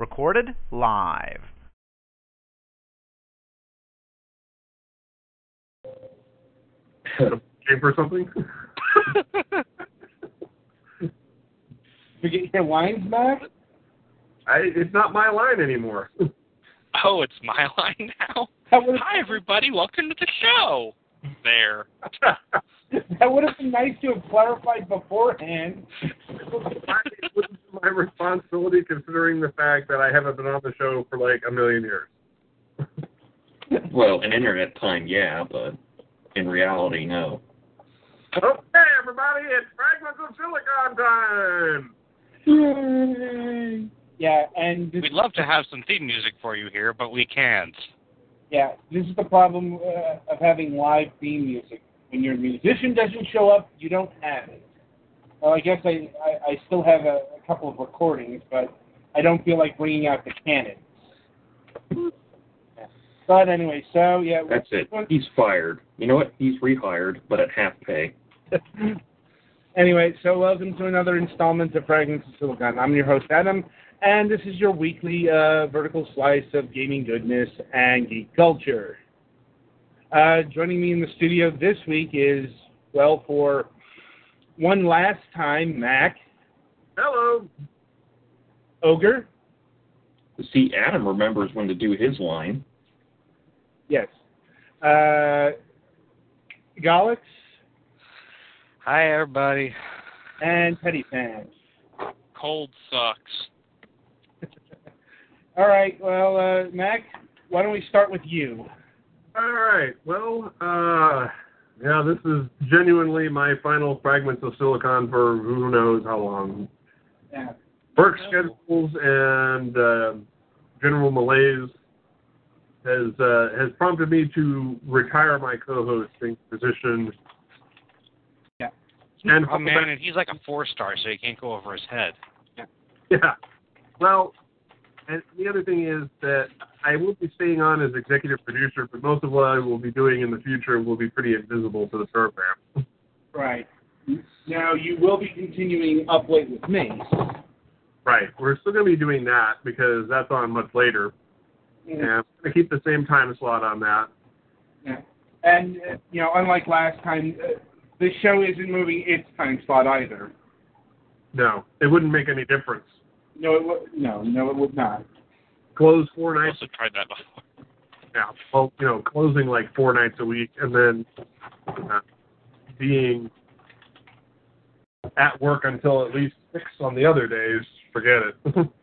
Recorded live. Game for something? You get your lines back? I, it's not my line anymore. Oh, it's my line now? Hi, everybody. Welcome to the show. There. That would have been nice to have clarified beforehand. it wouldn't my responsibility considering the fact that I haven't been on the show for like a million years. Well, in internet time, yeah, but in reality, no. Okay, everybody, it's Fragments of Silicon time! Yay! Yeah, and this, We'd love to have some theme music for you here, but we can't. yeah, this is the problem uh, of having live theme music. When your musician doesn't show up, you don't have it. Well, I guess I, I, I still have a, a couple of recordings, but I don't feel like bringing out the cannons. But anyway, so yeah. That's it. He's fired. You know what? He's rehired, but at half pay. Anyway, so welcome to another installment of Fragments of Silicon. I'm your host, Adam, and this is your weekly uh, vertical slice of gaming goodness and geek culture. Uh, joining me in the studio this week is, well, for one last time, Mac, Hello! Ogre, See, Adam remembers when to do his line. yes, uh, Galix, Hi, everybody. and Petty Fan. Cold sucks. All right, well, uh, Mac, why don't we start with you? All right, well, uh, yeah, this is genuinely my final Fragments of Silicon for who knows how long. Yeah. Work schedules and uh, general malaise has uh, has prompted me to retire my co-hosting position. Yeah. And Oh, man, and he's like a four star, so he can't go over his head. Yeah. Yeah. Well, and the other thing is that I will be staying on as executive producer, but most of what I will be doing in the future will be pretty invisible to the program. Right. Now, you will be continuing Up Late with me. Right. We're still going to be doing that because that's on much later. And I'm going to keep the same time slot on that. Yeah. And, uh, you know, unlike last time, uh, this show isn't moving its time slot either. No, it wouldn't make any difference. No, it would, no, no, it would not. Close four nights. I nights. also tried that before. Yeah. Well, you know, closing like four nights a week and then uh, being at work until at least six on the other days. Forget it.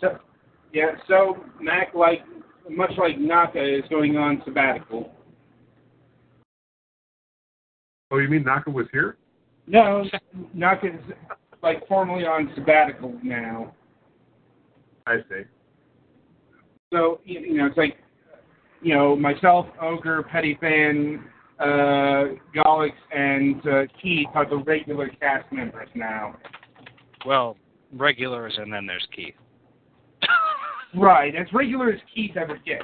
So, yeah, so Mac, like, much like Naka, is going on sabbatical. oh, you mean Naka was here? No, Naka is, like, formally on sabbatical now. I see. So, you you know, it's like, you know, myself, Ogre, Petty Fan, uh, Galix, and uh, Keith are the regular cast members now. Well, regulars, and then there's Keith. Right, as regular as Keith ever gets.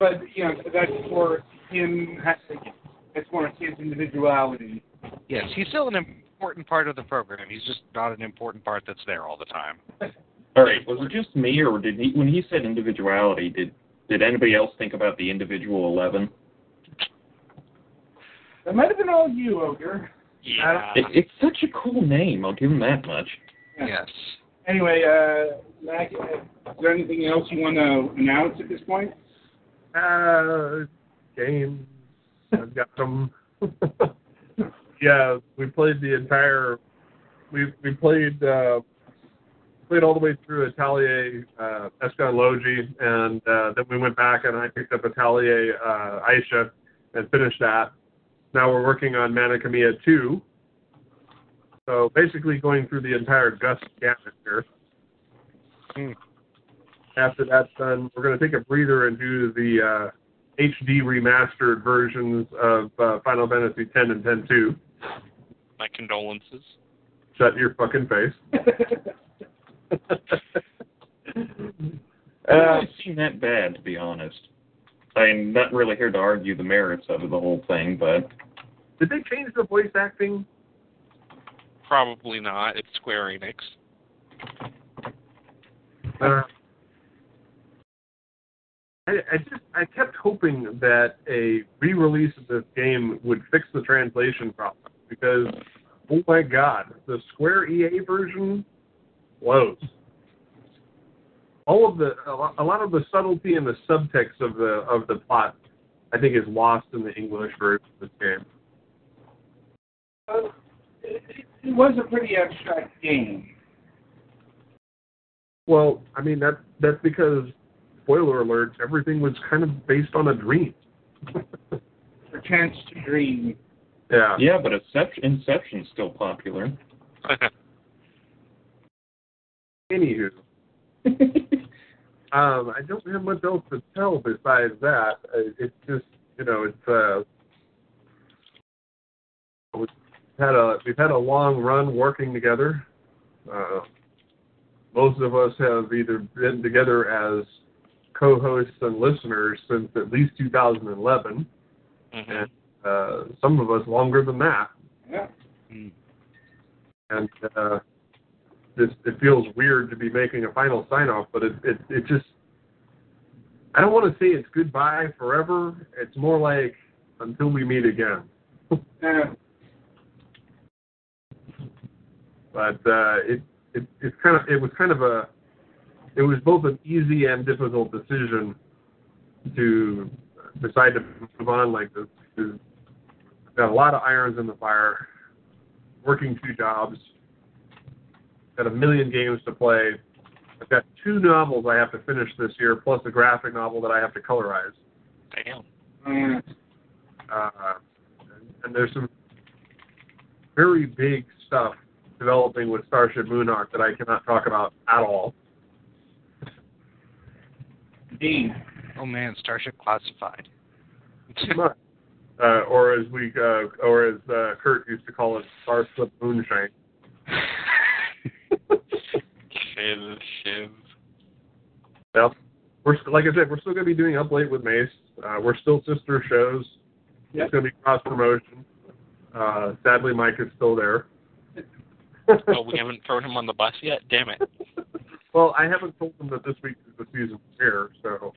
But, you know, that's for him, that's more his individuality. Yes, he's still an important part of the program. He's just not an important part that's there all the time. All right, was it just me, or did he, when he said individuality, did did anybody else think about the individual eleven? That might have been all you, Ogre. Yeah. It, it's such a cool name. I'll give him that much. Yes. Anyway, uh, Mac, uh, is there anything else you want to announce at this point? Uh, games. I've got them. yeah, we played the entire. We we played uh, played all the way through Atelier uh, Escha & Logy, and uh, then we went back and I picked up Atelier uh, Ayesha and finished that. Now we're working on Mana Khemia 2. So basically going through the entire Gust gamut here. Hmm. After that's done, we're going to take a breather and do the uh, HD remastered versions of uh, Final Fantasy 10 and 10-2. My condolences. Shut your fucking face. It uh, doesn't seem that bad, to be honest. I'm not really here to argue the merits of the whole thing, but did they change the voice acting? Probably not. It's Square Enix. Uh, I, I just I kept hoping that a re-release of this game would fix the translation problem because oh my god, the Square EA version blows. All of the a lot- of the subtlety and the subtext of the of the plot, I think, is lost in the English version of this game. Uh, it, it was a pretty abstract game. Well, I mean that that's because spoiler alert, everything was kind of based on a dream. A chance to dream. yeah. yeah, but Inception, Inception's still popular. Anywho, um, I don't have much else to tell besides that. It's just you know it's uh, we've had a we've had a long run working together. Uh, most of us have either been together as co-hosts and listeners since at least 2011, Mhm. and uh, some of us longer than that. Yeah. and uh, this it feels weird to be making a final sign off, but it it it just I don't want to say it's goodbye forever. It's more like until we meet again. Uh, But uh, it it it's kind of it was kind of a it was both an easy and difficult decision to decide to move on like this. I've got a lot of irons in the fire, working two jobs, got a million games to play. I've got two novels I have to finish this year, plus a graphic novel that I have to colorize. Damn. uh, Uh, and, and there's some very big stuff developing with Starship Moonhawk that I cannot talk about at all. Dean. Oh man, Starship Classified. Much. Uh, or as we, uh, or as uh, Kurt used to call it, Starslip Moonshine. Shiv, shiv. Well, we're like I said, we're still going to be doing Up Late with Mace. Uh, we're still sister shows. Yep. It's going to be cross promotion. Uh, sadly, Mike is still there. Oh, we haven't thrown him on the bus yet. Damn it. well, I haven't told them that this week is the season premiere, so.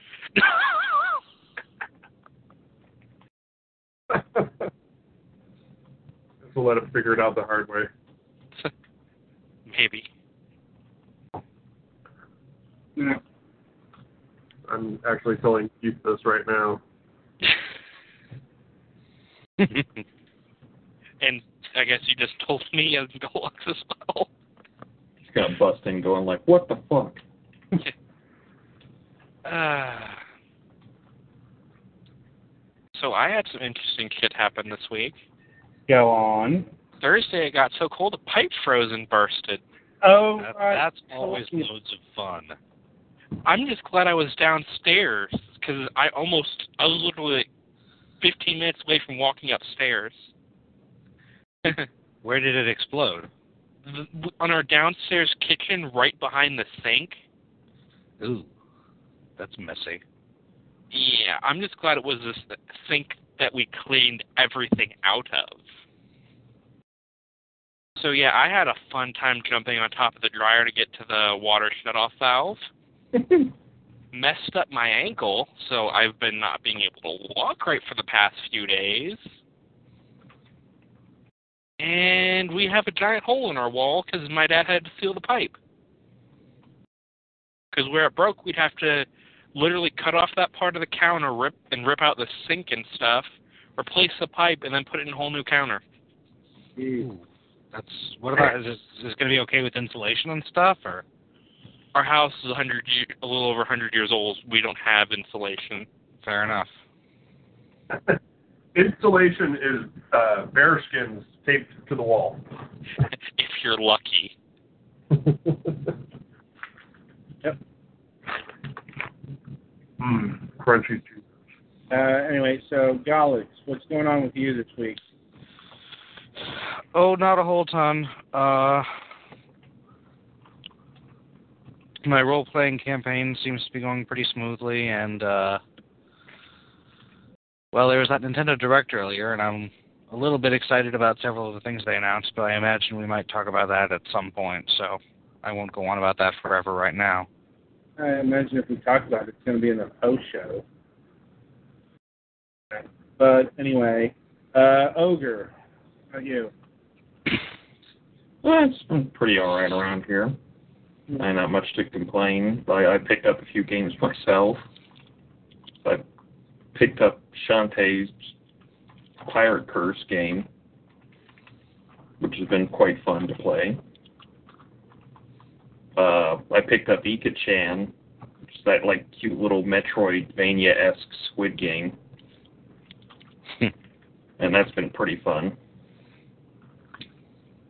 we'll let them figure it out the hard way. Maybe. Yeah. I'm actually telling Keith this right now. and I guess you just told me as Deluxe as well. He's got busting going like, what the fuck? Uh, so I had some interesting shit happen this week. Go on. Thursday it got so cold the pipe froze and bursted. Oh, That, that's always you. loads of fun. I'm just glad I was downstairs because I almost I was literally 15 minutes away from walking upstairs. Where did it explode? On our downstairs kitchen, right behind the sink. Ooh, that's messy. Yeah, I'm just glad it was this sink that we cleaned everything out of. So yeah, I had a fun time jumping on top of the dryer to get to the water shut-off valve. Messed up my ankle, so I've been not being able to walk right for the past few days. And we have a giant hole in our wall because my dad had to seal the pipe. Because where it broke, we'd have to literally cut off that part of the counter, rip and rip out the sink and stuff, replace the pipe, and then put it in a whole new counter. Ooh, that's what about is this, is this going to be okay with insulation and stuff or? Our house is a hundred, year, a little over a hundred years old. We don't have insulation. Fair enough. Installation is uh, bear skins taped to the wall. if you're lucky. Yep. Mmm, crunchy cheese. Uh, anyway, so Galix, what's going on with you this week? Oh, not a whole ton. Uh, my role playing campaign seems to be going pretty smoothly, and uh, well, there was that Nintendo Direct earlier, and I'm a little bit excited about several of the things they announced, but I imagine we might talk about that at some point, so I won't go on about that forever right now. I imagine if we talk about it, it's going to be in the post show. But anyway, uh, Ogre, how about you? Well, it's been pretty alright around here. I not much to complain. I, I picked up a few games myself. I picked up Shantae's Pirate Curse game, which has been quite fun to play. Uh, I picked up Ika-chan, which is that like cute little Metroidvania-esque squid game, and that's been pretty fun.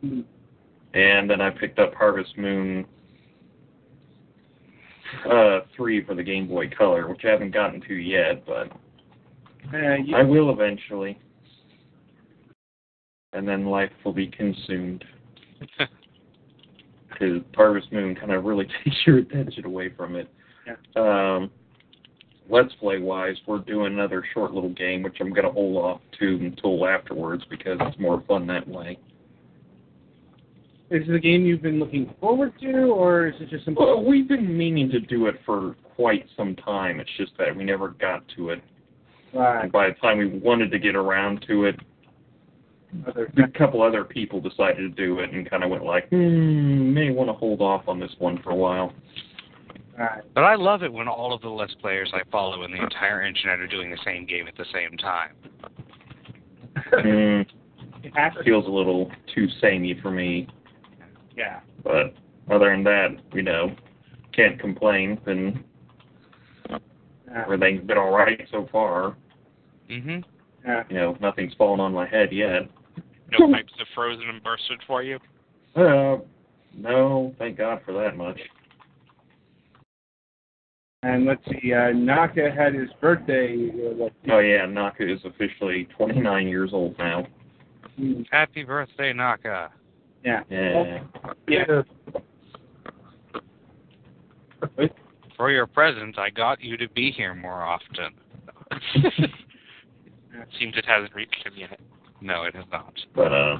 And then I picked up Harvest Moon uh, 3 for the Game Boy Color, which I haven't gotten to yet, but Uh, you, I will eventually. And then life will be consumed. Because Harvest Moon kind of really takes your attention away from it. Yeah. Um, Let's Play wise, we're doing another short little game, which I'm going to hold off to until afterwards because it's more fun that way. is it a game you've been looking forward to, or is it just something? Well, we've been meaning to do it for quite some time. It's just that we never got to it. Right. And by the time we wanted to get around to it, Other, a couple other people decided to do it and kind of went like, hmm, may want to hold off on this one for a while. right. But I love it when all of the Let's Players I follow in the entire internet are doing the same game at the same time. mm, It feels a little too samey for me, yeah. but other than that, you know, can't complain. Been Yeah. everything's been all right so far. hmm yeah. You know, nothing's fallen on my head yet. No pipes have frozen and bursted for you. Uh, no, thank God for that much. And let's see, uh, Naka had his birthday. Uh, Oh yeah, Naka is officially 29 years old now. hmm, Happy birthday, Naka. yeah. Yeah. Yeah. For your presence, I got you to be here more often. it Seems it hasn't reached him yet. No, it has not. But uh,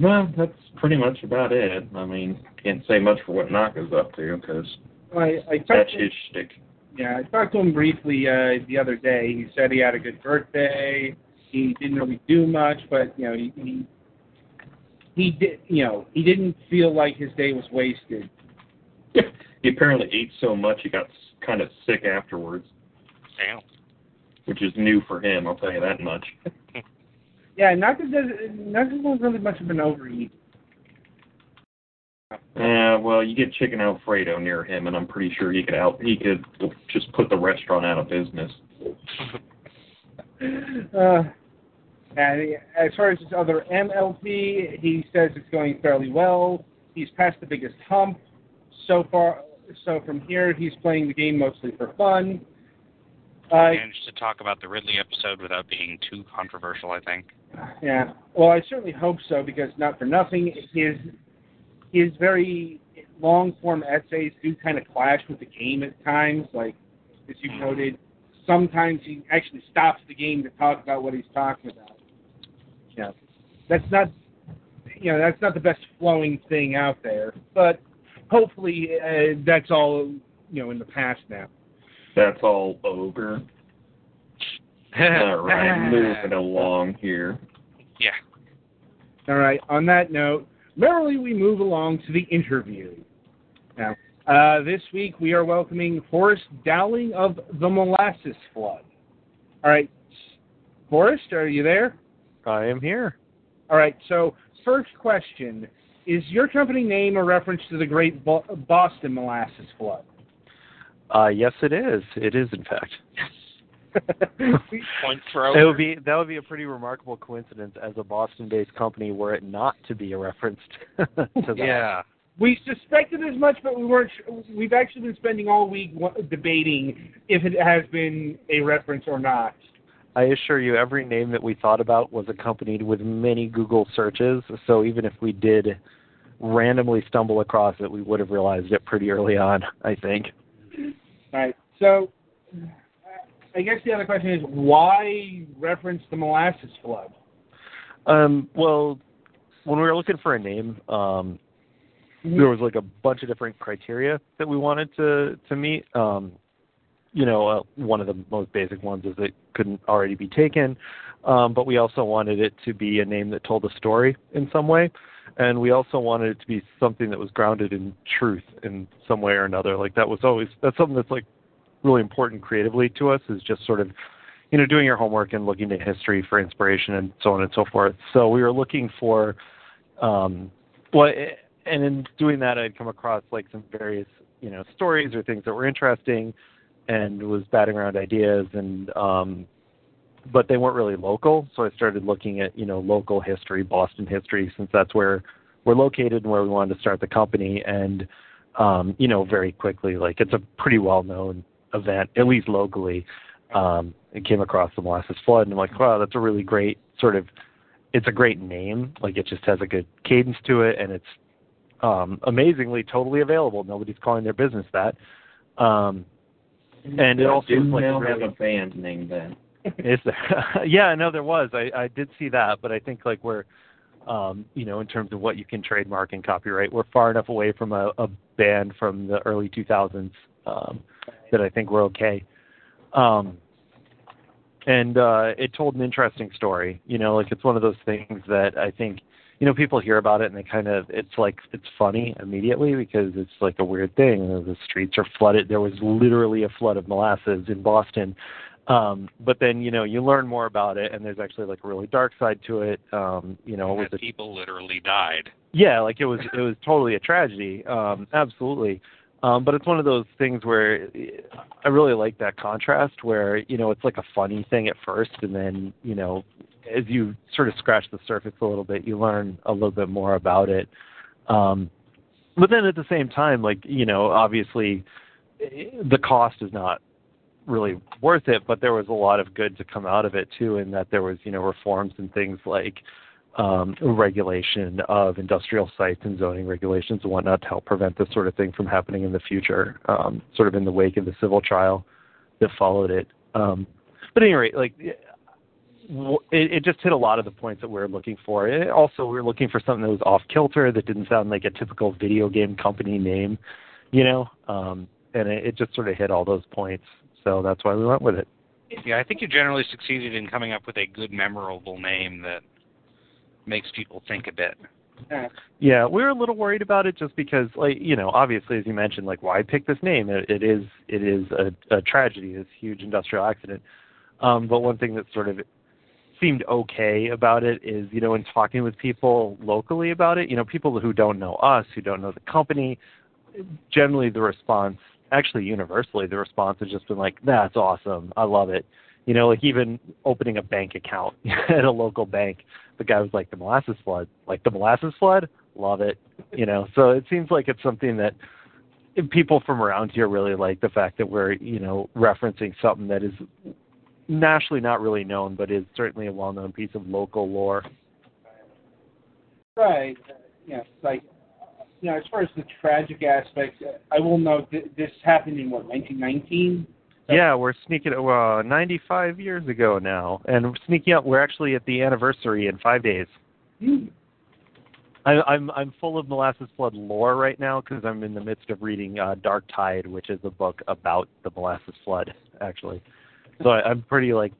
well, that's pretty much about it. I mean, can't say much for what Naka's up to because I, I that's to, his shtick. yeah, I talked to him briefly uh, the other day. He said he had a good birthday. He didn't really do much, but you know, he he, he did. You know, he didn't feel like his day was wasted. He apparently ate so much he got kind of sick afterwards, Damn. which is new for him. I'll tell you that much. Yeah, Naka does. Naka's not really much of an overeat. Yeah, well, you get chicken Alfredo near him, and I'm pretty sure he could out he could just put the restaurant out of business. Uh, and as far as his other MLP, he says it's going fairly well. He's passed the biggest hump so far. So from here, he's playing the game mostly for fun. Uh, Managed to talk about the Ridley episode without being too controversial, I think. yeah. Well, I certainly hope so because not for nothing, his his very long form essays do kind of clash with the game at times. Like as you noted, sometimes he actually stops the game to talk about what he's talking about. Yeah, that's not you know that's not the best flowing thing out there, but hopefully uh, that's all you know in the past now. That's all over. All right, moving along here. Yeah. All right. On that note, merrily we move along to the interview. Now, uh, this week we are welcoming Forrest Dowling of the Molasses Flood. All right, Forrest, are you there? I am here. All right. So, first question: is your company name a reference to the Great Bo- Boston Molasses Flood? Uh, yes, it is. It is, in fact. Point throw. It would be that would be a pretty remarkable coincidence as a Boston-based company were it not to be a reference to that. Yeah. we suspected as much, but we weren't. Sure. We've actually been spending all week debating if it has been a reference or not. I assure you, every name that we thought about was accompanied with many Google searches. So even if we did randomly stumble across it, we would have realized it pretty early on. I think. Right. So, I guess the other question is why reference the molasses flood? Um, well, when we were looking for a name, um, there was like a bunch of different criteria that we wanted to to meet. Um, you know, uh, one of the most basic ones is it couldn't already be taken, um, but we also wanted it to be a name that told a story in some way, and we also wanted it to be something that was grounded in truth in some way or another. Like that was always that's something that's like really important creatively to us is just sort of you know doing your homework and looking to history for inspiration and so on and so forth. So we were looking for um, well, and in doing that, I'd come across like some various you know stories or things that were interesting, and was batting around ideas and um, but they weren't really local. So I started looking at you know local history, Boston history, since that's where we're located and where we wanted to start the company. And um, you know very quickly, like it's a pretty well known event, at least locally. Um, it came across the molasses flood, and I'm like, wow, that's a really great sort of. It's a great name. Like it just has a good cadence to it, and it's um, amazingly totally available. Nobody's calling their business that. Um, and it also do like have a band named that. is there? yeah, I know there was. I, I did see that, but I think like we're, um, you know, in terms of what you can trademark and copyright, we're far enough away from a, a band from the early 2000s um, that I think we're okay. Um, and uh, it told an interesting story. You know, like it's one of those things that I think, you know, people hear about it and they kind of, it's like it's funny immediately because it's like a weird thing. The streets are flooded. There was literally a flood of molasses in Boston. Um, but then, you know, you learn more about it and there's actually like a really dark side to it. Um, you know, it was a people literally died. yeah, like it was it was totally a tragedy. Um, absolutely. Um, but it's one of those things where I really like that contrast where, you know, it's like a funny thing at first and then, you know, as you sort of scratch the surface a little bit, you learn a little bit more about it. Um, but then at the same time, like, you know, obviously the cost is not really worth it, but there was a lot of good to come out of it too, in that there was, you know, reforms and things like um, regulation of industrial sites and zoning regulations and whatnot to help prevent this sort of thing from happening in the future, um, sort of in the wake of the civil trial that followed it. Um, but at any rate, like it, it just hit a lot of the points that we were looking for. It also, we were looking for something that was off kilter that didn't sound like a typical video game company name, you know, um, and it, it just sort of hit all those points. So that's why we went with it. Yeah, I think you generally succeeded in coming up with a good, memorable name that makes people think a bit. Yeah, we were a little worried about it just because, like, you know, obviously, as you mentioned, like, why pick this name? It, it is, it is a, a tragedy, this huge industrial accident. Um, but one thing that sort of seemed okay about it is, you know, in talking with people locally about it, you know, people who don't know us, who don't know the company, generally the response, actually universally, the response has just been like, "That's awesome, I love it." You know, like even opening a bank account at a local bank, the guy was like, "The molasses flood, like the molasses flood, love it." You know, so it seems like it's something that people from around here really like the fact that we're, you know, referencing something that is nationally not really known, but is certainly a well-known piece of local lore. right. Yeah, like, you know, as far as the tragic aspect, uh, I will note that this happened in what 1919. Yeah, we're sneaking uh, 95 years ago now, and we're sneaking up. We're actually at the anniversary in five days. Hmm. I, I'm I'm full of molasses flood lore right now because I'm in the midst of reading uh, Dark Tide, which is a book about the molasses flood, actually. So I, I'm pretty like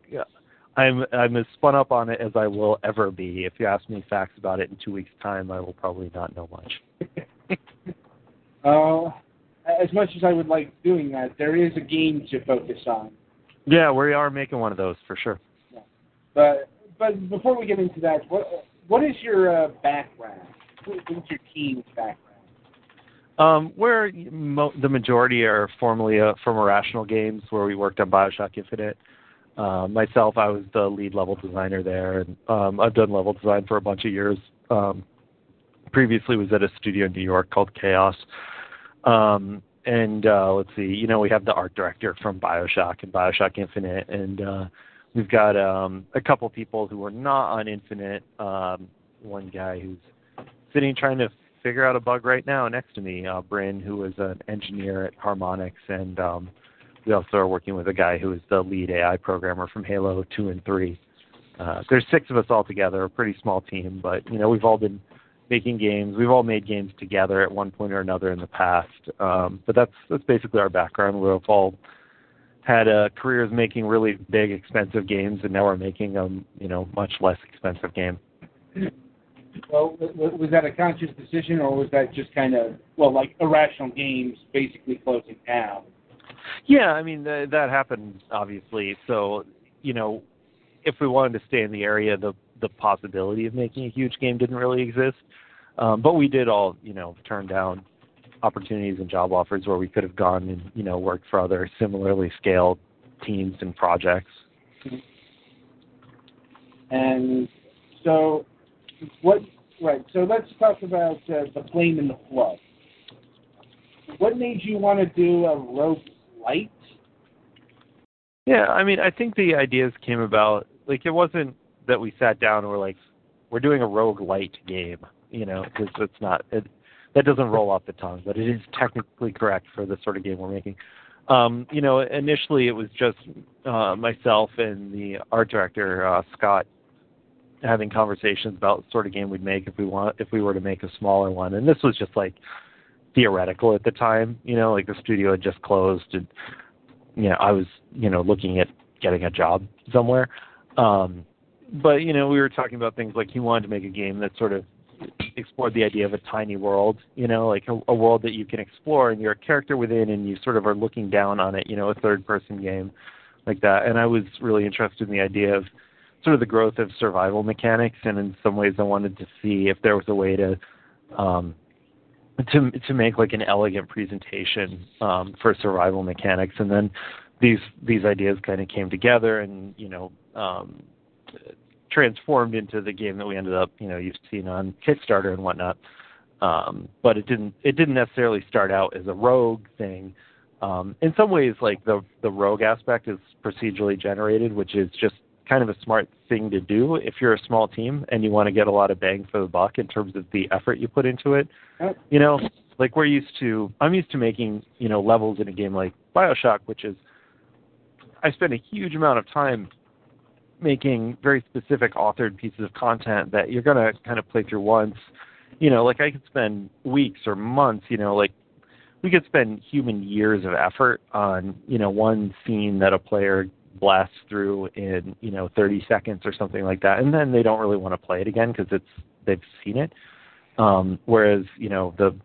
I'm I'm as spun up on it as I will ever be. If you ask me facts about it in two weeks' time, I will probably not know much. Uh, as much as I would like doing that, there is a game to focus on. Yeah, we are making one of those for sure. But but before we get into that, what what is your uh, background? what's your team's background? Um, where mo- the majority are formerly uh, from Irrational Games, where we worked on Bioshock Infinite. Uh, myself, I was the lead level designer there, and um, I've done level design for a bunch of years. Um, previously, was at a studio in New York called Kaos. Um, and uh, let's see, you know, we have the art director from Bioshock and Bioshock Infinite, and uh, we've got um, a couple people who are not on Infinite. Um, one guy who's sitting trying to figure out a bug right now next to me, uh, Bryn, who is an engineer at Harmonix, and um, we also are working with a guy who is the lead AI programmer from Halo 2 and 3. Uh, there's six of us all together, a pretty small team, but you know we've all been making games. We've all made games together at one point or another in the past. Um, but that's that's basically our background. We've all had uh, careers making really big, expensive games, and now we're making a you know much less expensive game. Well, was that a conscious decision, or was that just kind of well, like irrational games basically closing down? Yeah, I mean th- that happened obviously. So you know, if we wanted to stay in the area, the the possibility of making a huge game didn't really exist. Um, but we did all you know turn down opportunities and job offers where we could have gone and you know worked for other similarly scaled teams and projects. And so, what? Right. So let's talk about uh, the Flame in the Flood. What made you want to do a rogue light? Yeah, I mean, I think the ideas came about like it wasn't that we sat down and were like, we're doing a roguelite game, you know, because it's not it, that doesn't roll off the tongue, but it is technically correct for the sort of game we're making. Um, you know, initially it was just uh, myself and the art director uh, Scott having conversations about the sort of game we'd make if we want if we were to make a smaller one, and this was just like theoretical at the time. You know, like the studio had just closed, and you know, I was you know looking at getting a job somewhere. Um, but you know, we were talking about things like he wanted to make a game that sort of explored the idea of a tiny world, you know, like a, a world that you can explore and you're a character within and you sort of are looking down on it, you know, a third person game like that. And I was really interested in the idea of sort of the growth of survival mechanics and in some ways I wanted to see if there was a way to um to to make like an elegant presentation um for survival mechanics and then these these ideas kind of came together and you know um transformed into the game that we ended up, you know, you've seen on Kickstarter and whatnot. Um, but it didn't it didn't necessarily start out as a rogue thing. Um, in some ways, like the the rogue aspect is procedurally generated, which is just kind of a smart thing to do if you're a small team and you want to get a lot of bang for the buck in terms of the effort you put into it. You know, like we're used to I'm used to making, you know, levels in a game like BioShock, which is I spend a huge amount of time making very specific authored pieces of content that you're going to kind of play through once. You know, like I could spend weeks or months, you know, like we could spend human years of effort on, you know, one scene that a player blasts through in, you know, 30 seconds or something like that. And then they don't really want to play it again because it's they've seen it. Um, whereas, you know, the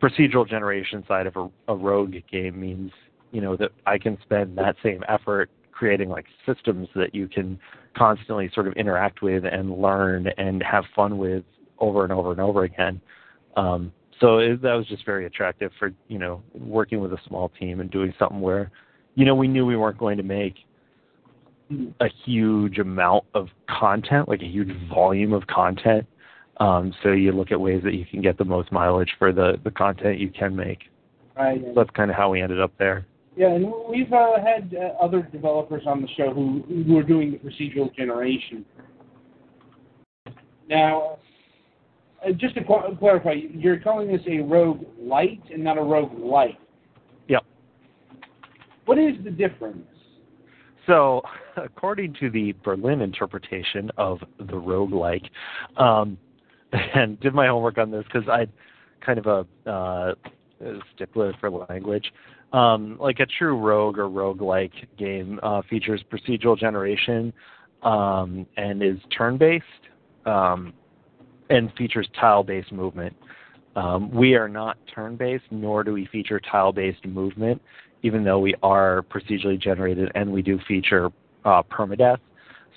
procedural generation side of a, a rogue game means, you know, that I can spend that same effort creating like systems that you can constantly sort of interact with and learn and have fun with over and over and over again. Um, so it, that was just very attractive for you know working with a small team and doing something where you know we knew we weren't going to make a huge amount of content, like a huge volume of content. Um, so you look at ways that you can get the most mileage for the the content you can make. Right. So that's kind of how we ended up there. Yeah, and we've uh, had uh, other developers on the show who who are doing the procedural generation. Now, uh, just to qu- clarify, you're calling this a rogue light and not a roguelike. Yep. What is the difference? So, according to the Berlin interpretation of the roguelike, um, and did my homework on this because I kind of a uh, stickler for language. Um, like a true rogue or roguelike game uh, features procedural generation um, and is turn-based um, and features tile-based movement. Um, we are not turn-based, nor do we feature tile-based movement, even though we are procedurally generated and we do feature uh, permadeath.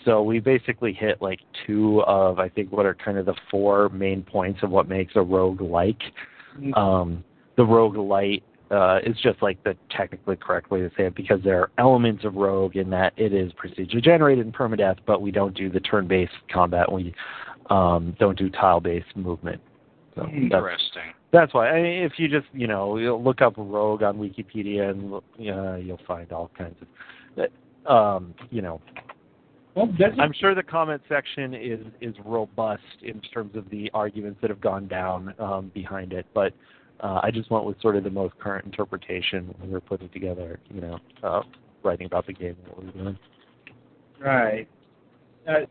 So we basically hit like two of I think what are kind of the four main points of what makes a rogue like. Um, the roguelite uh, is just like the technically correct way to say it because there are elements of rogue in that it is procedurally generated in permadeath, but we don't do the turn-based combat. We um, don't do tile-based movement. So that's, Interesting. that's why. I mean, if you just you know you'll look up rogue on Wikipedia and uh, you'll find all kinds of. Um, you know, Well, I'm sure the comment section is is robust in terms of the arguments that have gone down um, behind it, but uh, I just went with sort of the most current interpretation when we were putting together, you know, uh, writing about the game and what we were doing. Right. Uh,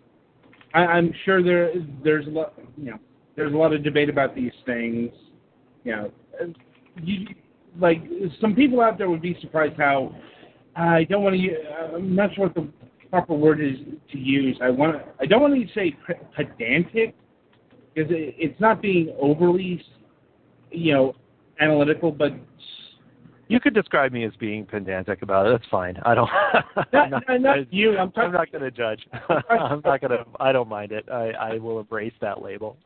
I, I'm sure there there's a lot you know there's a lot of debate about these things. You know, Uh, you, like some people out there would be surprised how I don't want to. I'm not sure what the proper word is to use. I want I don't want to say pedantic because it, it's not being overly you know analytical, but You could describe me as being pedantic about it. That's fine. I don't. not, I'm not, not, not you. I'm I'm not going to judge. I'm not going to. I don't mind it. I, I will embrace that label.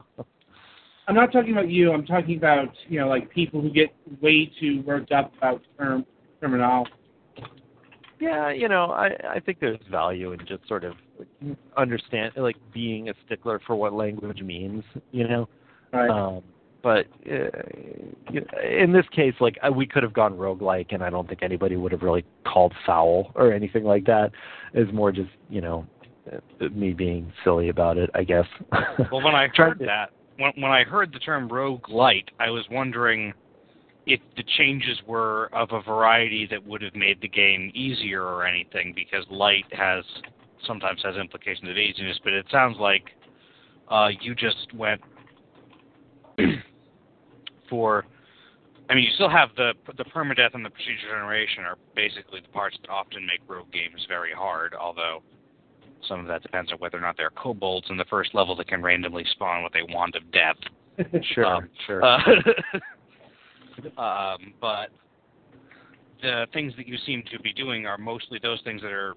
I'm not talking about you. I'm talking about you know like people who get way too worked up about term terminology. Yeah, you know, I I think there's value in just sort of understand like being a stickler for what language means, you know. Right. Um, but uh, in this case, like uh, we could have gone roguelike, and I don't think anybody would have really called foul or anything like that. It's more just you know uh, me being silly about it, I guess. Well, when I heard that, when, when I heard the term roguelite, I was wondering if the changes were of a variety that would have made the game easier or anything, because light has sometimes has implications of easiness, but it sounds like uh, you just went for. I mean, you still have the the permadeath and the procedure generation are basically the parts that often make rogue games very hard. Although some of that depends on whether or not they're kobolds in the first level that can randomly spawn what they want of death. sure, Um, sure. Uh, um, but the things that you seem to be doing are mostly those things that are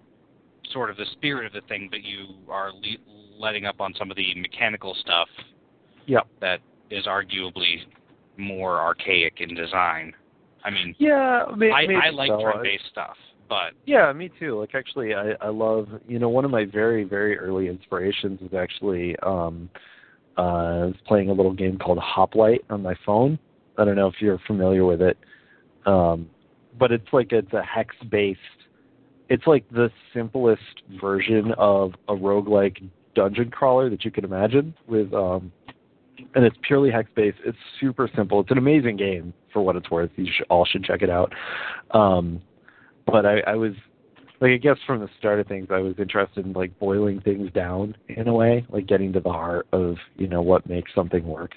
sort of the spirit of the thing, but you are le- letting up on some of the mechanical stuff Yep. that is arguably more archaic in design. I mean, yeah, may, I, I like so. turn-based stuff, but Yeah, me too. Like actually I, I love you know, one of my very, very early inspirations was actually um uh I was playing a little game called Hoplite on my phone. I don't know if you're familiar with it. Um but it's like it's a hex based it's like the simplest version of a roguelike dungeon crawler that you could imagine with um and it's purely hex based. It's super simple. It's an amazing game for what it's worth. You should, all should check it out. Um but I, I was like I guess from the start of things I was interested in like boiling things down in a way, like getting to the heart of, you know, what makes something work.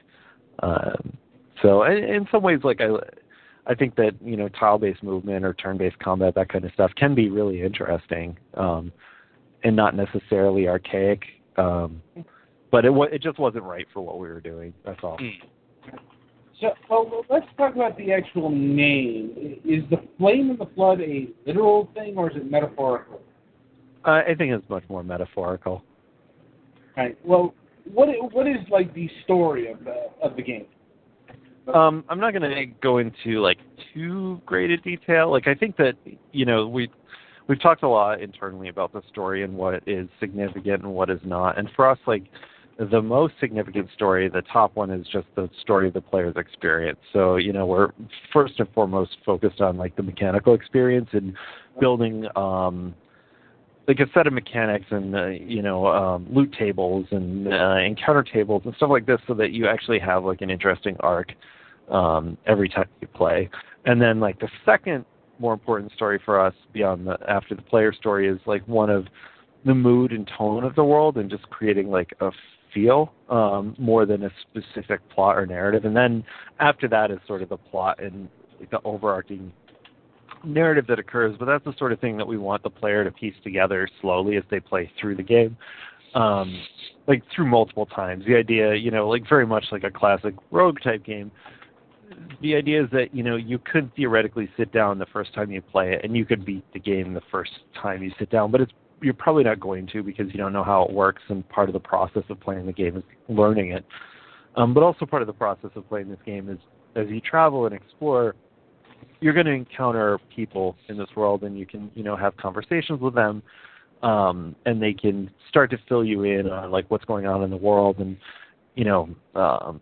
Um so in, in some ways like I I think that, you know, tile based movement or turn based combat, that kind of stuff can be really interesting. Um and not necessarily archaic. Um but it wa- it just wasn't right for what we were doing. That's all. mm, So, well, let's talk about the actual name. Is the Flame in the Flood a literal thing or is it metaphorical? Uh, I think it's much more metaphorical. Right. Well, what what is like the story of the of the game? Um, I'm not going to go into like too great a detail. Like I think that you know we we've talked a lot internally about the story and what is significant and what is not. And for us, like the most significant story, the top one is just the story of the player's experience. So you know we're first and foremost focused on like the mechanical experience and building um, like a set of mechanics and uh, you know um, loot tables and uh, encounter tables and stuff like this, so that you actually have like an interesting arc um, every time you play. And then like the second more important story for us beyond the after the player story is like one of the mood and tone of the world and just creating like a feel um, more than a specific plot or narrative. And then after that is sort of the plot and the overarching narrative that occurs, but that's the sort of thing that we want the player to piece together slowly as they play through the game. Um, like through multiple times. The idea, you know, like very much like a classic rogue type game. The idea is that, you know, you could theoretically sit down the first time you play it and you could beat the game the first time you sit down, but it's you're probably not going to because you don't know how it works, and part of the process of playing the game is learning it. Um, but also part of the process of playing this game is as you travel and explore, you're going to encounter people in this world, and you can you know have conversations with them, um, and they can start to fill you in on like what's going on in the world and you know um,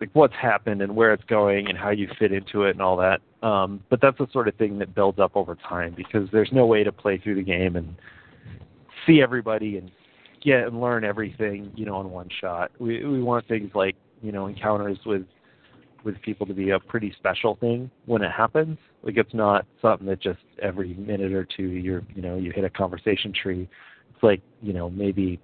like what's happened and where it's going and how you fit into it and all that. Um, but that's the sort of thing that builds up over time because there's no way to play through the game and see everybody and get and learn everything, you know, in one shot. We we want things like, you know, encounters with with people to be a pretty special thing when it happens. Like it's not something that just every minute or two you're you know, you hit a conversation tree. It's like, you know, maybe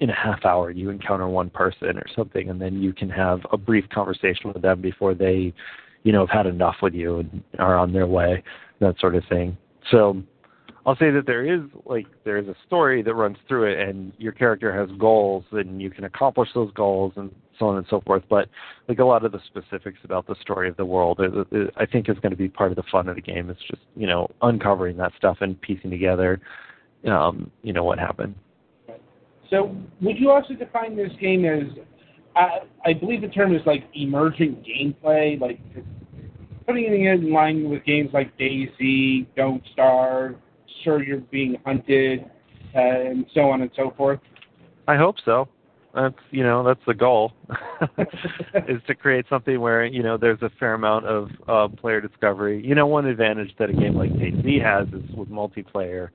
in a half hour you encounter one person or something and then you can have a brief conversation with them before they you know have had enough with you and are on their way that sort of thing so i'll say that there is like there is a story that runs through it and your character has goals and you can accomplish those goals and so on and so forth but like a lot of the specifics about the story of the world it, it, i think is going to be part of the fun of the game. It's just you know uncovering that stuff and piecing together um you know what happened. So, would you also define this game as, I, I believe the term is like emergent gameplay, like putting it in line with games like DayZ, Don't Starve, Sir You're Being Hunted, uh, and so on and so forth? I hope so. That's you know that's the goal, is to create something where you know there's a fair amount of uh, player discovery. You know, one advantage that a game like DayZ has is with multiplayer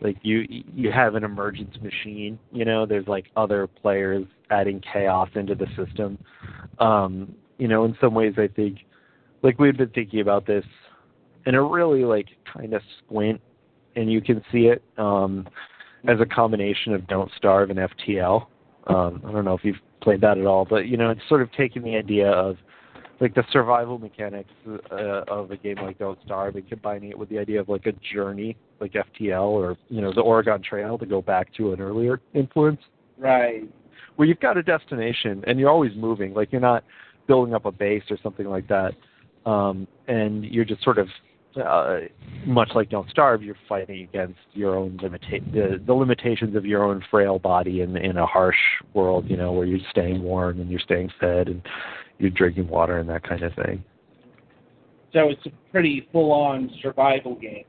like you you have an emergence machine you know there's like other players adding chaos into the system um you know in some ways i think like we've been thinking about this in a really like kind of squint and you can see it um as a combination of don't starve and ftl um i don't know if you've played that at all but you know it's sort of taking the idea of like the survival mechanics uh, of a game like Don't Starve and combining it with the idea of like a journey, like FTL or you know the Oregon Trail to go back to an earlier influence, Right. where you've got a destination and you're always moving. Like you're not building up a base or something like that, um, and you're just sort of uh, much like Don't Starve, you're fighting against your own limita- the, the limitations of your own frail body in in a harsh world. You know where you're staying warm and you're staying fed and you're drinking water and that kind of thing. So it's a pretty full-on survival game.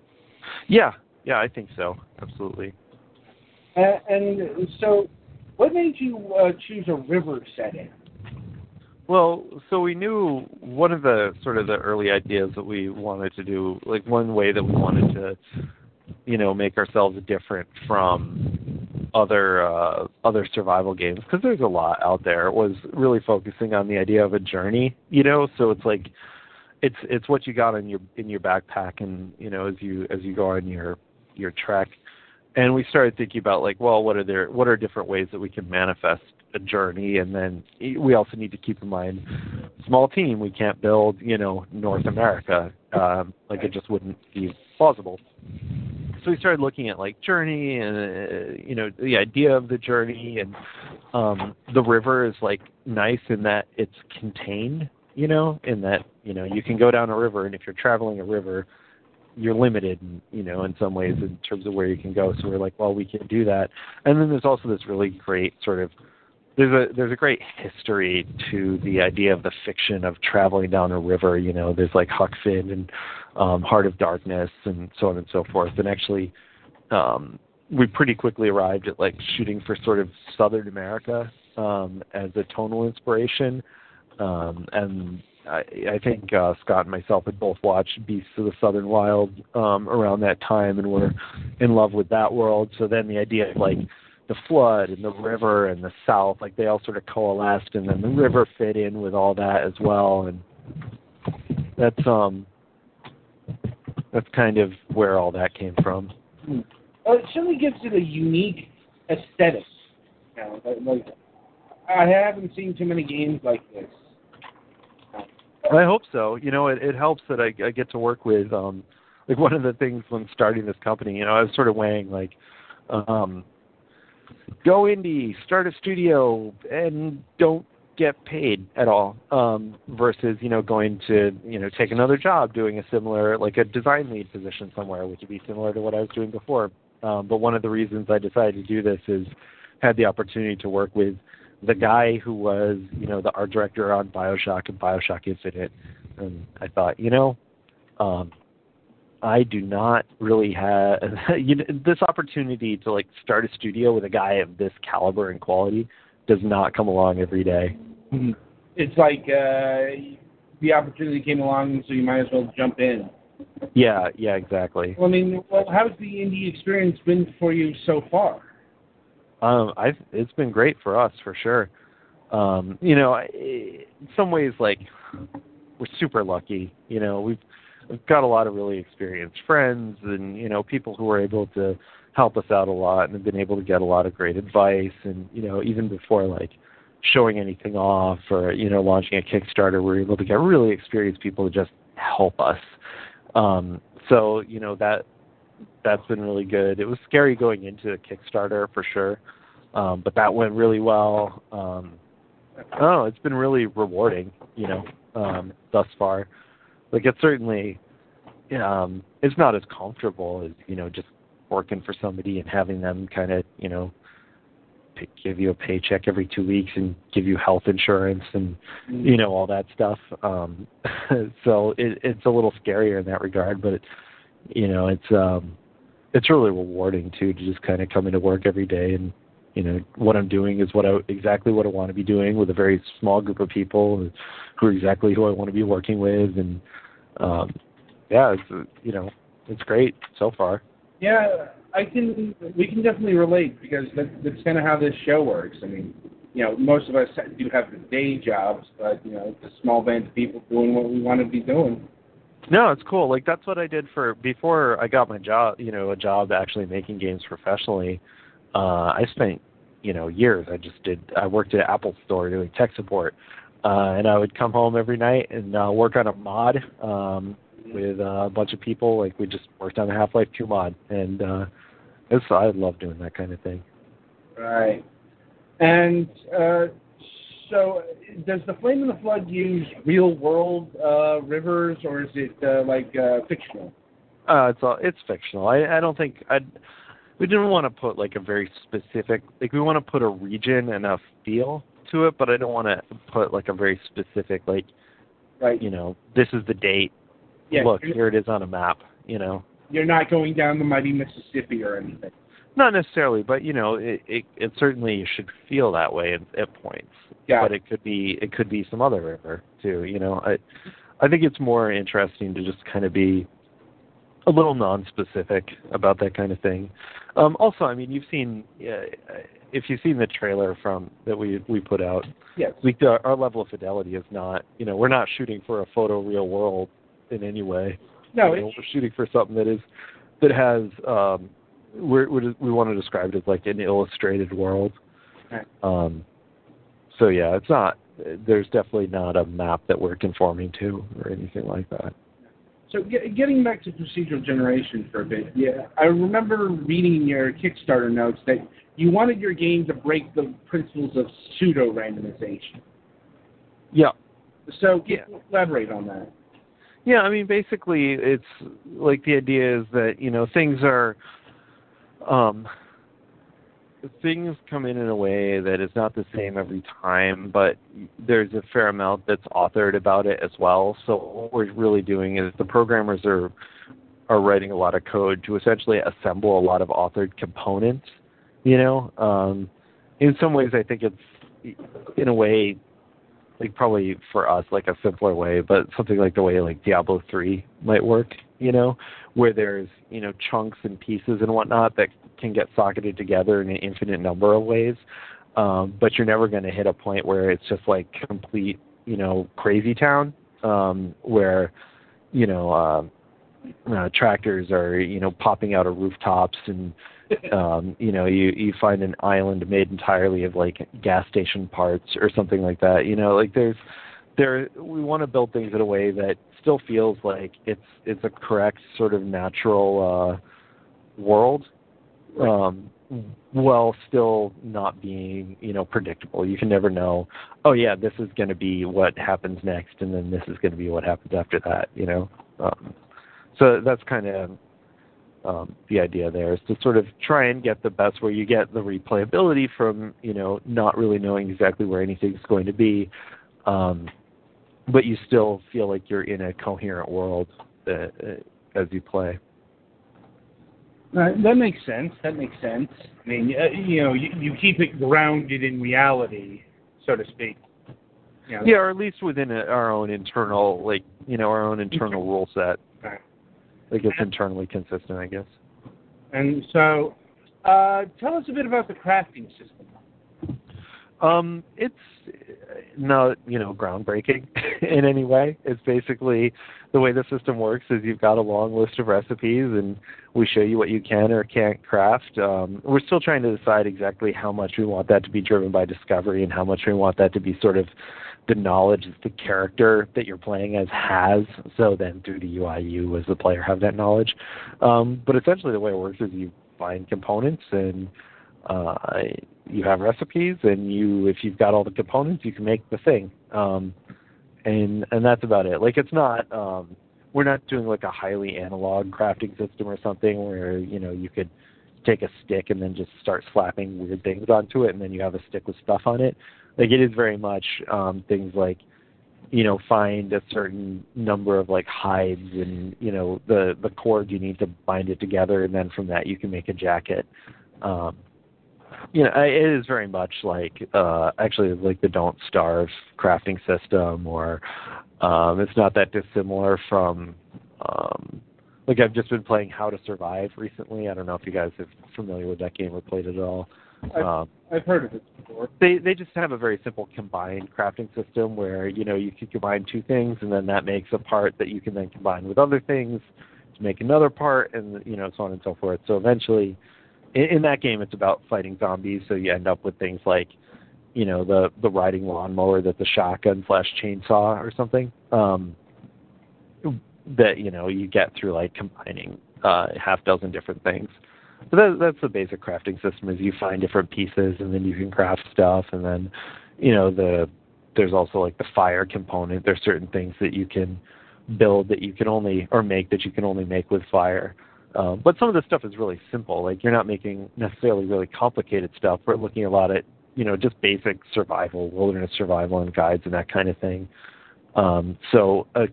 Yeah, yeah, I think so. Absolutely. Uh, and so, what made you uh, choose a river setting? Well, so we knew one of the sort of the early ideas that we wanted to do, like one way that we wanted to, you know, make ourselves different from other uh, other survival games because there's a lot out there. Was really focusing on the idea of a journey, you know. So it's like, it's it's what you got in your in your backpack, and you know, as you as you go on your your trek. And we started thinking about like, well, what are there? What are different ways that we can manifest a journey? And then we also need to keep in mind, small team. We can't build, you know, North America. Um, like it just wouldn't be plausible. So we started looking at like journey and uh, you know the idea of the journey and um, the river is like nice in that it's contained. You know, in that you know you can go down a river, and if you're traveling a river, you're limited, you know, in some ways in terms of where you can go. So we're like, well, we can do that. And then there's also this really great sort of there's a there's a great history to the idea of the fiction of traveling down a river. You know, there's like Huck Finn and um, Heart of Darkness and so on and so forth. And actually, um, we pretty quickly arrived at like shooting for sort of Southern America um, as a tonal inspiration. Um, and I, I think uh, Scott and myself had both watched Beasts of the Southern Wild um, around that time, and were in love with that world. So then the idea of like the flood and the river and the South, like they all sort of coalesced, and then the river fit in with all that as well, and that's um that's kind of where all that came from. Well, it certainly gives it a unique aesthetic. You know, like, like, I haven't seen too many games like this. I hope so. You know, it, it helps that I, I get to work with um like one of the things when starting this company, you know, I was sort of weighing like um go indie, start a studio and don't get paid at all. Um versus, you know, going to, you know, take another job doing a similar like a design lead position somewhere, which would be similar to what I was doing before. Um, but one of the reasons I decided to do this is had the opportunity to work with the guy who was, you know, the art director on Bioshock and Bioshock Infinite, and I thought, you know, um, I do not really have you know, this opportunity to like start a studio with a guy of this caliber and quality does not come along every day. It's like uh, the opportunity came along, so you might as well jump in. Yeah, yeah, exactly. Well, I mean, well, how's the indie experience been for you so far? Um, I've it's been great for us for sure. Um, you know, I- in some ways, like we're super lucky. You know, we've we've got a lot of really experienced friends, and you know, people who are able to help us out a lot, and have been able to get a lot of great advice. And you know, even before like showing anything off or you know launching a Kickstarter, we're able to get really experienced people to just help us. Um, so you know that that's been really good. It was scary going into a Kickstarter for sure, um, but that went really well. Um, I it's been really rewarding, you know, um, thus far. Like it's certainly, um, it's not as comfortable as you know just working for somebody and having them kind of you know p- give you a paycheck every two weeks and give you health insurance and you know all that stuff. Um, so it, it's a little scarier in that regard, but it, you know it's um, it's really rewarding too to just kind of come into work every day and you know what I'm doing is what I exactly what I want to be doing with a very small group of people who exactly who I want to be working with and um, yeah it's uh, you know it's great so far. Yeah, I can. We can definitely relate because that, that's kind of how this show works. I mean, you know, most of us do have the day jobs, but you know, it's a small band of people doing what we want to be doing. No, it's cool. Like that's what I did for before I got my job. You know, a job actually making games professionally. Uh, I spent you know years. I just did. I worked at Apple Store doing tech support, uh, and I would come home every night and uh, work on a mod um, with uh, a bunch of people. Like we just worked on a Half Life Two mod, and uh, I love doing that kind of thing. Right. And uh, so, does the Flame in the Flood use real world uh, rivers, or is it uh, like uh, fictional? Uh, it's all it's fictional. I I don't think I we didn't want to put like a very specific like we want to put a region and a feel to it, but I don't want to put like a very specific like Right. you know this is the date. Yeah, Look here it is on a map. You know, You're not going down the mighty Mississippi or anything. not necessarily, but you know it it, it certainly should feel that way at, at points. Yeah. But it could be it could be some other river too. You know, I I think it's more interesting to just kind of be a little non-specific about that kind of thing. Um, also, I mean, you've seen uh, if you've seen the trailer from that we we put out. Yes. We, our, our level of fidelity is not, you know, we're not shooting for a photo real world in any way. No, You know, we're shooting for something that is that has um, we're, we're we want to describe it as like an illustrated world. Right. Um, so yeah, it's not. There's definitely not a map that we're conforming to or anything like that. So get, getting back to procedural generation for a bit. Yeah, I remember reading in your Kickstarter notes that you wanted your game to break the principles of pseudo randomization. Yeah. So get, elaborate on that. Yeah, I mean, basically, it's like the idea is that you know things are, um, things come in in a way that is not the same every time, but there's a fair amount that's authored about it as well. So what we're really doing is the programmers are are writing a lot of code to essentially assemble a lot of authored components. You know, um, in some ways, I think it's in a way like probably for us like a simpler way, but something like the way like Diablo three might work, you know, where there's, you know, chunks and pieces and whatnot that can get socketed together in an infinite number of ways. Um, but you're never gonna hit a point where it's just like complete, you know, crazy town, um, where, you know, uh, uh tractors are, you know, popping out of rooftops and um, you know, you you find an island made entirely of like gas station parts or something like that. You know, like there's there we want to build things in a way that still feels like it's it's a correct sort of natural uh world um while still not being, you know, predictable. You can never know, oh yeah, this is going to be what happens next and then this is going to be what happens after that, you know. Um so that's kind of um, the idea there is to sort of try and get the best where you get the replayability from you know not really knowing exactly where anything's going to be, um, but you still feel like you're in a coherent world uh, uh, as you play. Right, that makes sense. That makes sense. I mean, uh, you know, you, you keep it grounded in reality, so to speak. You know, Yeah, or at least within a, our own internal, like you know, our own internal rule set. Right. Like it's internally consistent, I guess. And so, uh, tell us a bit about the crafting system. Um, it's not you know groundbreaking in any way. It's basically the way the system works is you've got a long list of recipes and we show you what you can or can't craft. Um, we're still trying to decide exactly how much we want that to be driven by discovery and how much we want that to be sort of the knowledge that the character that you're playing as has. So then through the UI, you as the player have that knowledge. Um, but essentially the way it works is you find components and uh, you have recipes and you if you've got all the components you can make the thing. Um, and and that's about it. Like it's not um, we're not doing like a highly analog crafting system or something where you know you could take a stick and then just start slapping weird things onto it and then you have a stick with stuff on it. Like it is very much um, things like you know find a certain number of like hides and you know the the cord you need to bind it together and then from that you can make a jacket. Um, you know, it is very much like uh actually like the Don't Starve crafting system, or um it's not that dissimilar from um like I've just been playing How to Survive recently. I don't know if you guys are familiar with that game or played it at all. I've, Um, I've heard of it before. they they just have a very simple combined crafting system where you know you can combine two things and then that makes a part that you can then combine with other things to make another part and you know so on and so forth. So eventually in, in that game it's about fighting zombies so you end up with things like you know the the riding lawnmower that's a shotgun slash chainsaw or something um that you know you get through like combining uh half dozen different things. But that, that's the basic crafting system is you find different pieces and then you can craft stuff and then you know the there's also like the fire component. There's certain things that you can build that you can only or make that you can only make with fire um, but some of the stuff is really simple like you're not making necessarily really complicated stuff we're looking a lot at you know just basic survival wilderness survival and guides and that kind of thing um, so a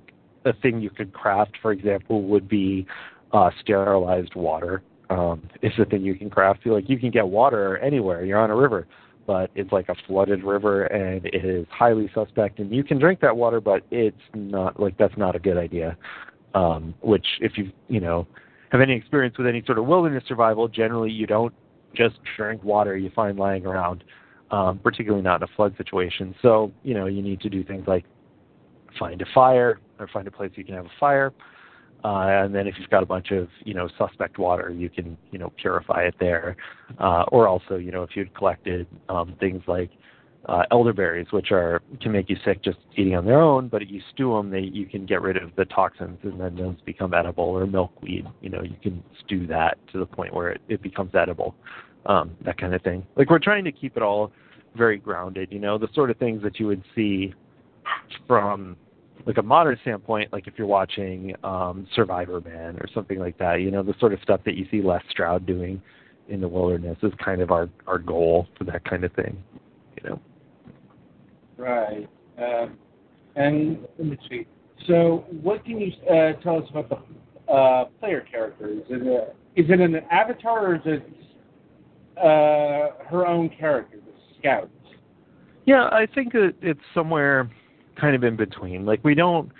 a thing you could craft for example would be uh, sterilized water um, is the thing you can craft. Like you can get water anywhere. You're on a river, but it's like a flooded river and it is highly suspect. And you can drink that water, but it's not like that's not a good idea. Um, which, if you you know have any experience with any sort of wilderness survival, generally you don't just drink water you find lying around, um, particularly not in a flood situation. So you know you need to do things like find a fire or find a place you can have a fire. Uh, and then if you've got a bunch of you know suspect water, you can you know purify it there, uh, or also you know if you'd collected um, things like uh, elderberries, which are can make you sick just eating on their own, but if you stew them, they you can get rid of the toxins and then those become edible. Or milkweed, you know you can stew that to the point where it, it becomes edible, um, that kind of thing. Like we're trying to keep it all very grounded, you know, the sort of things that you would see from like a modern standpoint, like if you're watching um, Survivorman or something like that, you know, the sort of stuff that you see Les Stroud doing in the wilderness is kind of our our goal for that kind of thing, you know. Right. Um, and let me see. So, what can you uh, tell us about the uh, player character? Is it a, is it an avatar or is it uh, her own character, the scout? Yeah, I think that it's somewhere kind of in between. Like we don't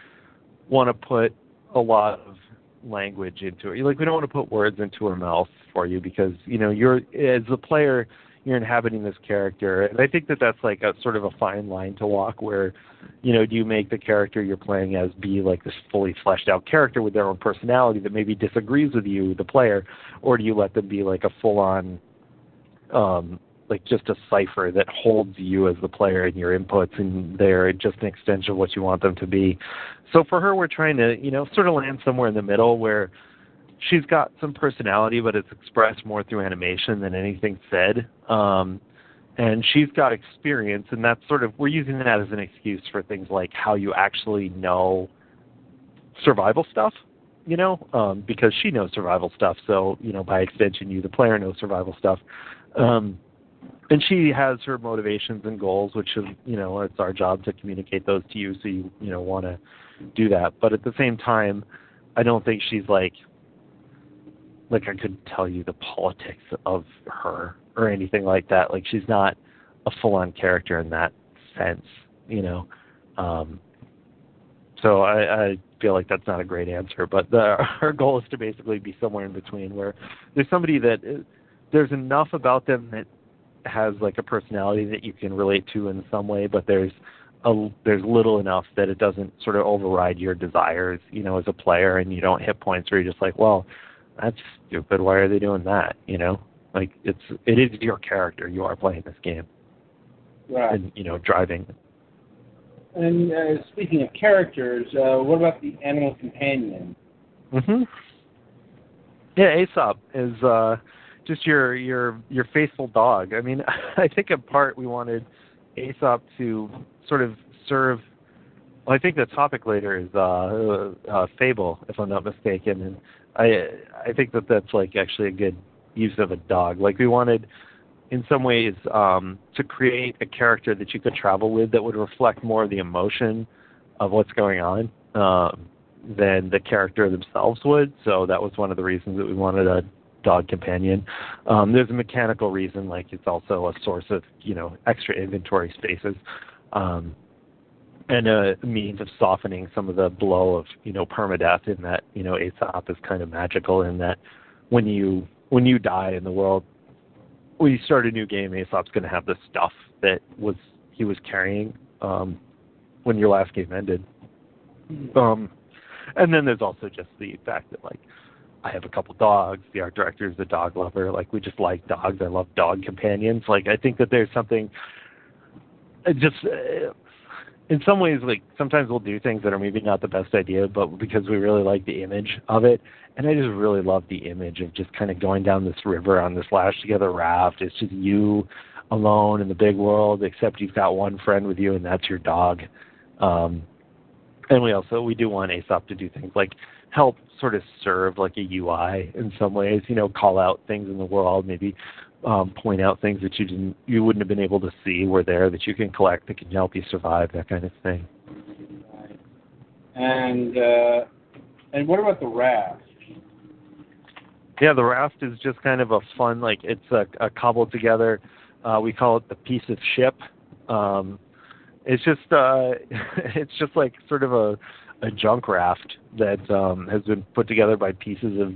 want to put a lot of language into it. Like we don't want to put words into her mouth for you because you know you're as a player you're inhabiting this character, and I think that that's like a sort of a fine line to walk. Where you know do you make the character you're playing as be like this fully fleshed out character with their own personality that maybe disagrees with you, the player, or do you let them be like a full on um like just a cipher that holds you as the player and your inputs and they're just an extension of what you want them to be. So for her we're trying to, you know, sort of land somewhere in the middle where she's got some personality but it's expressed more through animation than anything said. Um and she's got experience and that's sort of we're using that as an excuse for things like how you actually know survival stuff you know, um, because she knows survival stuff. So, you know, by extension, you, the player, knows survival stuff. Um, and she has her motivations and goals, which is, you know, it's our job to communicate those to you, so you, you know, want to do that. But at the same time, I don't think she's like, like I couldn't tell you the politics of her or anything like that. Like she's not a full-on character in that sense, you know. Um, so I, I feel like that's not a great answer, but the, our goal is to basically be somewhere in between, where there's somebody that there's enough about them that has like a personality that you can relate to in some way, but there's a, there's little enough that it doesn't sort of override your desires, you know, as a player, and you don't hit points where you're just like, well, that's stupid. Why are they doing that? You know, like it's it is your character. You are playing this game, Right. and you know, driving. And uh, speaking of characters, uh, what about the animal companion? hmm Yeah, Aesop is uh, just your your your faithful dog. I mean, I think in part we wanted Aesop to sort of serve. Well, I think the topic later is uh, uh, fable, if I'm not mistaken, and I I think that that's like actually a good use of a dog. Like we wanted, in some ways, um, to create a character that you could travel with that would reflect more of the emotion of what's going on um, than the character themselves would. So that was one of the reasons that we wanted a dog companion. Um, there's a mechanical reason, like it's also a source of you know extra inventory spaces. Um, and a means of softening some of the blow of you know permadeath in that you know Aesop is kind of magical in that when you when you die in the world when you start a new game Aesop's going to have the stuff that was he was carrying um when your last game ended. Um and then there's also just the fact that like I have a couple dogs the art director is a dog lover like we just like dogs I love dog companions. Like I think that there's something just uh, in some ways like sometimes we'll do things that are maybe not the best idea but because we really like the image of it. And i just really love the image of just kind of going down this river on this lashed together raft. It's just you alone in the big world except you've got one friend with you and that's your dog. Um and we also we do want aesop to do things like help sort of serve like a ui in some ways you know call out things in the world maybe um, point out things that you didn't you wouldn't have been able to see were there that you can collect that can help you survive that kind of thing And uh, and what about the raft? yeah the raft is just kind of a fun like it's a, a cobbled together uh we call it the piece of ship um it's just uh it's just like sort of a a junk raft that um has been put together by pieces of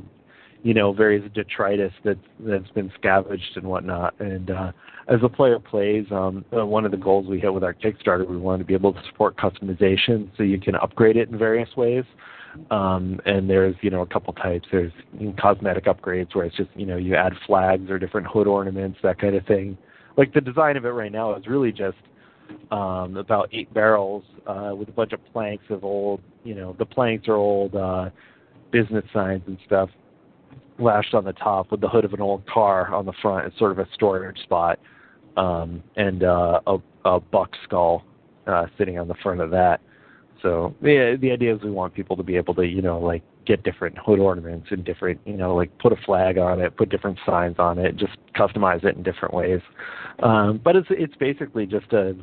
you know various detritus that that's been scavenged and whatnot. And uh as the player plays um uh, one of the goals we hit with our kickstarter we wanted to be able to support customization so you can upgrade it in various ways. Um and there's you know a couple types. There's cosmetic upgrades where it's just you know you add flags or different hood ornaments that kind of thing. Like the design of it right now is really just um about eight barrels uh with a bunch of planks of old you know the planks are old uh business signs and stuff lashed on the top with the hood of an old car on the front it's sort of a storage spot um and uh a a buck skull uh sitting on the front of that so the the idea is we want people to be able to you know like get different hood ornaments and different you know like put a flag on it, put different signs on it, just customize it in different ways. Um, but it's it's basically just a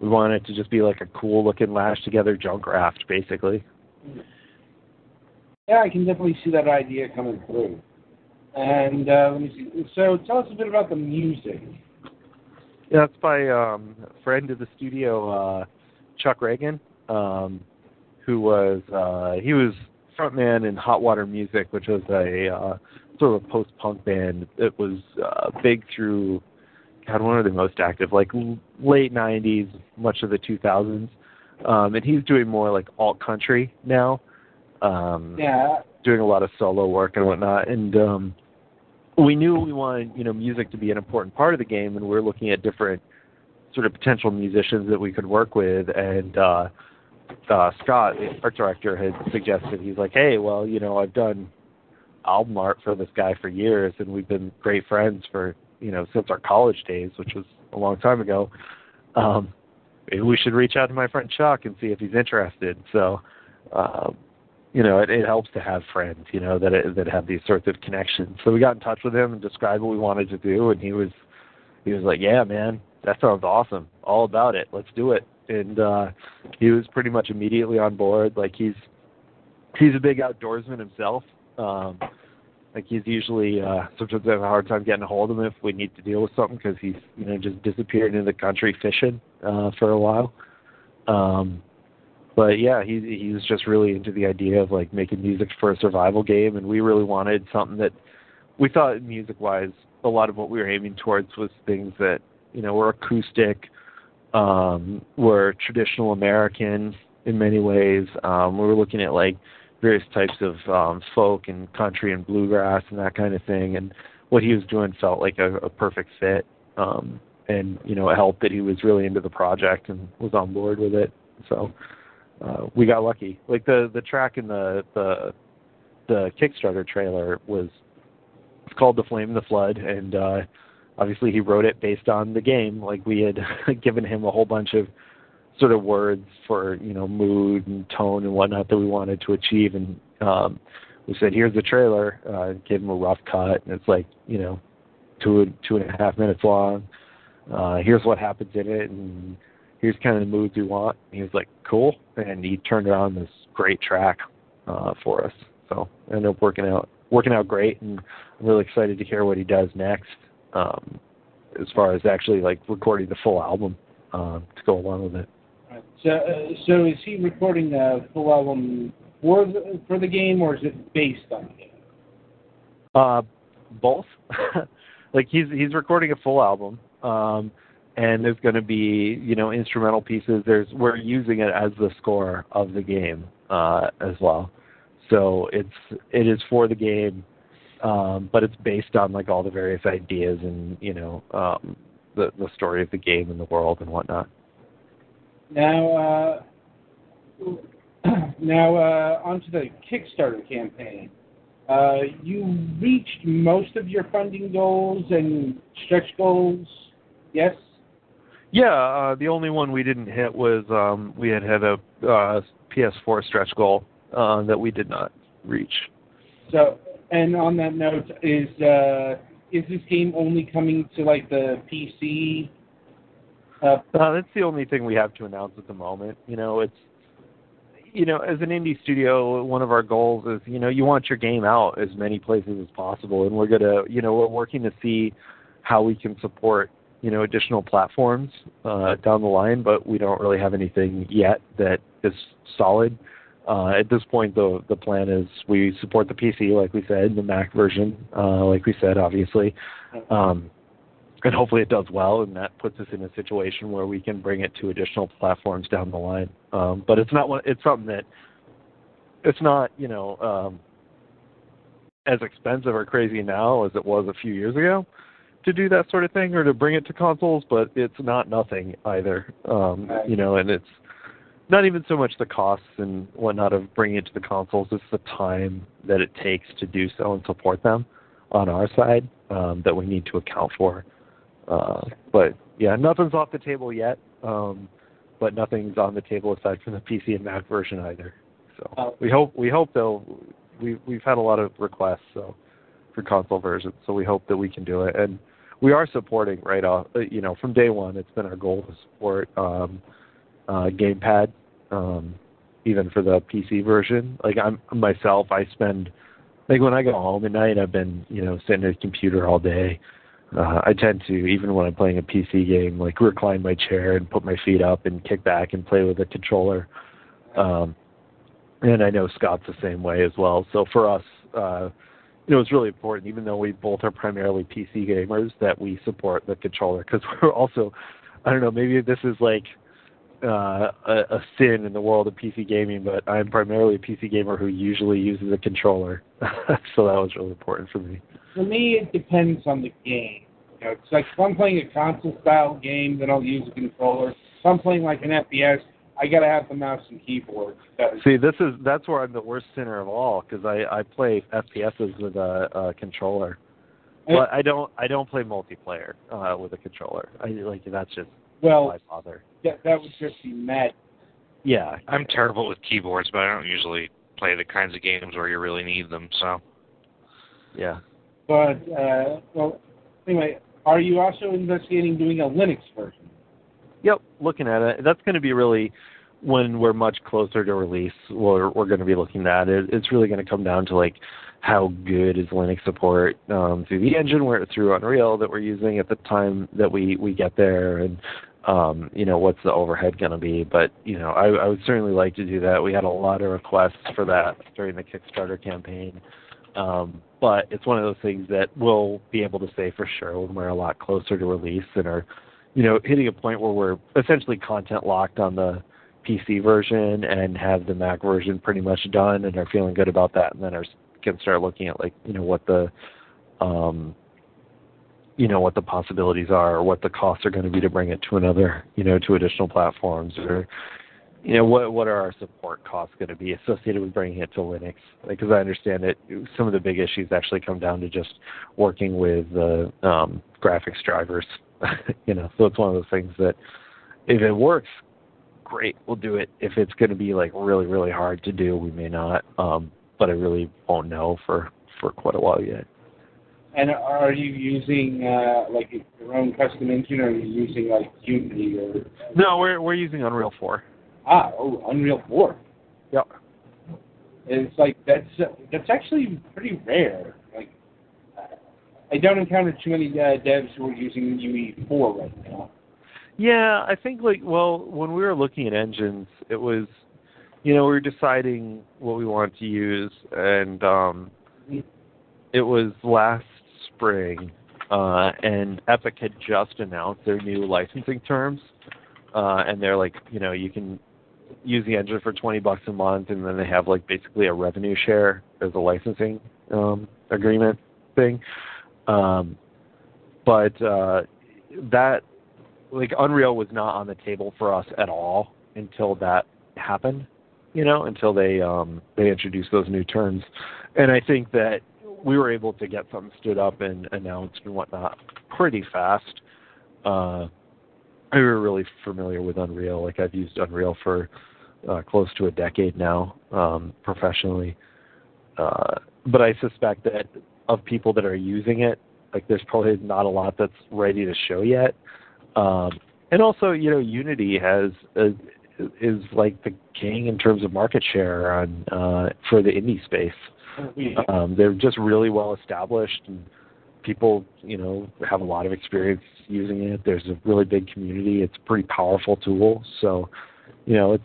we want it to just be like a cool looking lashed together junk raft basically. Yeah, I can definitely see that idea coming through. And uh, let me see. So tell us a bit about the music. Yeah, that's by um, a friend of the studio, uh, Chuck Ragan, um, who was uh, he was frontman in Hot Water Music, which was a uh, sort of post punk band that was uh, big through God, one of the most active, like l- late '90s, much of the 2000s, um, and he's doing more like alt country now. Um, Yeah. doing a lot of solo work and whatnot. And um, we knew we wanted, you know, music to be an important part of the game, and we are looking at different sort of potential musicians that we could work with. And uh, uh, Scott, the art director, had suggested he's like, hey, well, you know, I've done album art for this guy for years, and we've been great friends for you know since our college days, which was a long time ago. Um, maybe we should reach out to my friend Chuck and see if he's interested. So. Um, you know, it, it helps to have friends, you know, that that have these sorts of connections. So we got in touch with him and described what we wanted to do, and he was he was like, "Yeah, man, that sounds awesome. All about it. Let's do it." And uh, he was pretty much immediately on board. Like he's he's a big outdoorsman himself. Um, like he's usually uh, sometimes I have a hard time getting a hold of him if we need to deal with something because he's you know just disappeared into the country fishing uh, for a while. Um, but yeah, he he was just really into the idea of like making music for a survival game, and we really wanted something that we thought music wise, a lot of what we were aiming towards was things that you know were acoustic, um, were traditional American in many ways. Um, we were looking at like various types of um, folk and country and bluegrass and that kind of thing, and what he was doing felt like a, a perfect fit. Um, and you know, it helped that he was really into the project and was on board with it. So uh, we got lucky. Like the the track in the the the Kickstarter trailer was it's called "The Flame and the Flood," and uh, obviously he wrote it based on the game. Like we had given him a whole bunch of sort of words for you know mood and tone and whatnot that we wanted to achieve, and um, we said, "Here's the trailer." Uh, gave him a rough cut, and it's like you know two two and a half minutes long. Uh, here's what happens in it, and here's kind of the moods we want. And he was like, cool, and he turned around this great track uh, for us. So it ended up working out working out great, and I'm really excited to hear what he does next. Um, as far as actually like recording the full album uh, to go along with it. So, uh, so is he recording a full album for the, for the game, or is it based on the game? Uh, both. like he's he's recording a full album. Um, and there's going to be you know instrumental pieces. There's we're using it as the score of the game uh, as well. So it's it is for the game, um, but it's based on like all the various ideas and you know um, the the story of the game and the world and whatnot. Now, uh, now uh, onto the Kickstarter campaign. Uh, you reached most of your funding goals and stretch goals. Yes. Yeah, uh, the only one we didn't hit was um, we had had a uh, PS4 stretch goal uh, that we did not reach. So, and on that note, is uh, is this game only coming to like the PC? Uh, uh, that's the only thing we have to announce at the moment. You know, it's you know, as an indie studio, one of our goals is you know you want your game out as many places as possible, and we're gonna you know we're working to see how we can support you know additional platforms uh, down the line, but we don't really have anything yet that is solid. Uh, at this point, the the plan is we support the PC, like we said, the Mac version, uh, like we said, obviously, um, and hopefully it does well, and that puts us in a situation where we can bring it to additional platforms down the line. Um, but it's not one, it's something that it's not you know um, as expensive or crazy now as it was a few years ago to do that sort of thing or to bring it to consoles, but it's not nothing either. Um, you know, and it's not even so much the costs and whatnot of bringing it to the consoles; it's the time that it takes to do so and support them on our side um, that we need to account for. Uh, but yeah, nothing's off the table yet, um, but nothing's on the table aside from the PC and Mac version either. So we hope we hope though we we've had a lot of requests so for console versions, so we hope that we can do it and we are supporting right off. uh, You know, from day one, it's been our goal to support um, uh, gamepad, um, even for the PC version. Like I'm myself, I spend like when I go home at night, I've been you know sitting at a computer all day. Uh, I tend to even when I'm playing a PC game, like recline my chair and put my feet up and kick back and play with a controller. Um, and I know Scott's the same way as well. So for us, uh, you know, it's really important, even though we both are primarily PC gamers, that we support the controller because we're also, I don't know, maybe this is like uh, a, a sin in the world of PC gaming, but I'm primarily a PC gamer who usually uses a controller, so that was really important for me. For me, it depends on the game. You know, it's like if I'm playing a console-style game, then I'll use a controller. If I'm playing like an FPS, I gotta have the mouse and keyboard. Because See, this is that's where I'm the worst sinner of all because I I play FPSs with a, a controller, but I don't I don't play multiplayer uh, with a controller. I like that's just well, why bother. that, that would just be mad. Yeah, I'm terrible with keyboards, but I don't usually play the kinds of games where you really need them. So Yeah. But uh, well, anyway, are you also investigating doing a Linux version? Yep, looking at it. That's going to be really when we're much closer to release. We're we're going to be looking at it. It's really going to come down to like how good is Linux support um, through the engine, where through Unreal that we're using at the time that we we get there, and um, you know what's the overhead going to be. But you know, I, I would certainly like to do that. We had a lot of requests for that during the Kickstarter campaign. Um, but it's one of those things that we'll be able to say for sure when we're a lot closer to release and are, you know, hitting a point where we're essentially content locked on the PC version and have the Mac version pretty much done and are feeling good about that, and then are, can start looking at like, you know, what the, um, you know, what the possibilities are, or what the costs are going to be to bring it to another, you know, to additional platforms, or you know what what are our support costs going to be associated with bringing it to Linux? Because I understand it, some of the big issues actually come down to just working with the um, graphics drivers. you know, so it's one of those things that if it works, great, we'll do it. If it's going to be like really really hard to do, we may not. Um, but I really won't know for for quite a while yet. And are you using uh, like your own custom engine, or are you using like Unity or? No, we're we're using Unreal 4. Ah, oh, Unreal Four. Yep. It's like that's that's actually pretty rare. I don't encounter too many uh, devs who are using UE four right now. Yeah, I think like well, when we were looking at engines, it was you know, we were deciding what we wanted to use and um it was last spring uh and Epic had just announced their new licensing terms. Uh and they're like, you know, you can use the engine for 20 bucks a month and then they have like basically a revenue share as a licensing um agreement thing. Um but uh that like Unreal was not on the table for us at all until that happened, you know, until they um they introduced those new terms. And I think that we were able to get something stood up and announced and whatnot pretty fast. Uh we were really familiar with Unreal. Like I've used Unreal for uh, close to a decade now, um, professionally. Uh, but I suspect that of people that are using it, like there's probably not a lot that's ready to show yet. Um, and also, you know, Unity has a, is like the king in terms of market share on uh, for the indie space. Um, they're just really well established, and people, you know, have a lot of experience using it. There's a really big community. It's a pretty powerful tool. So, you know, it's.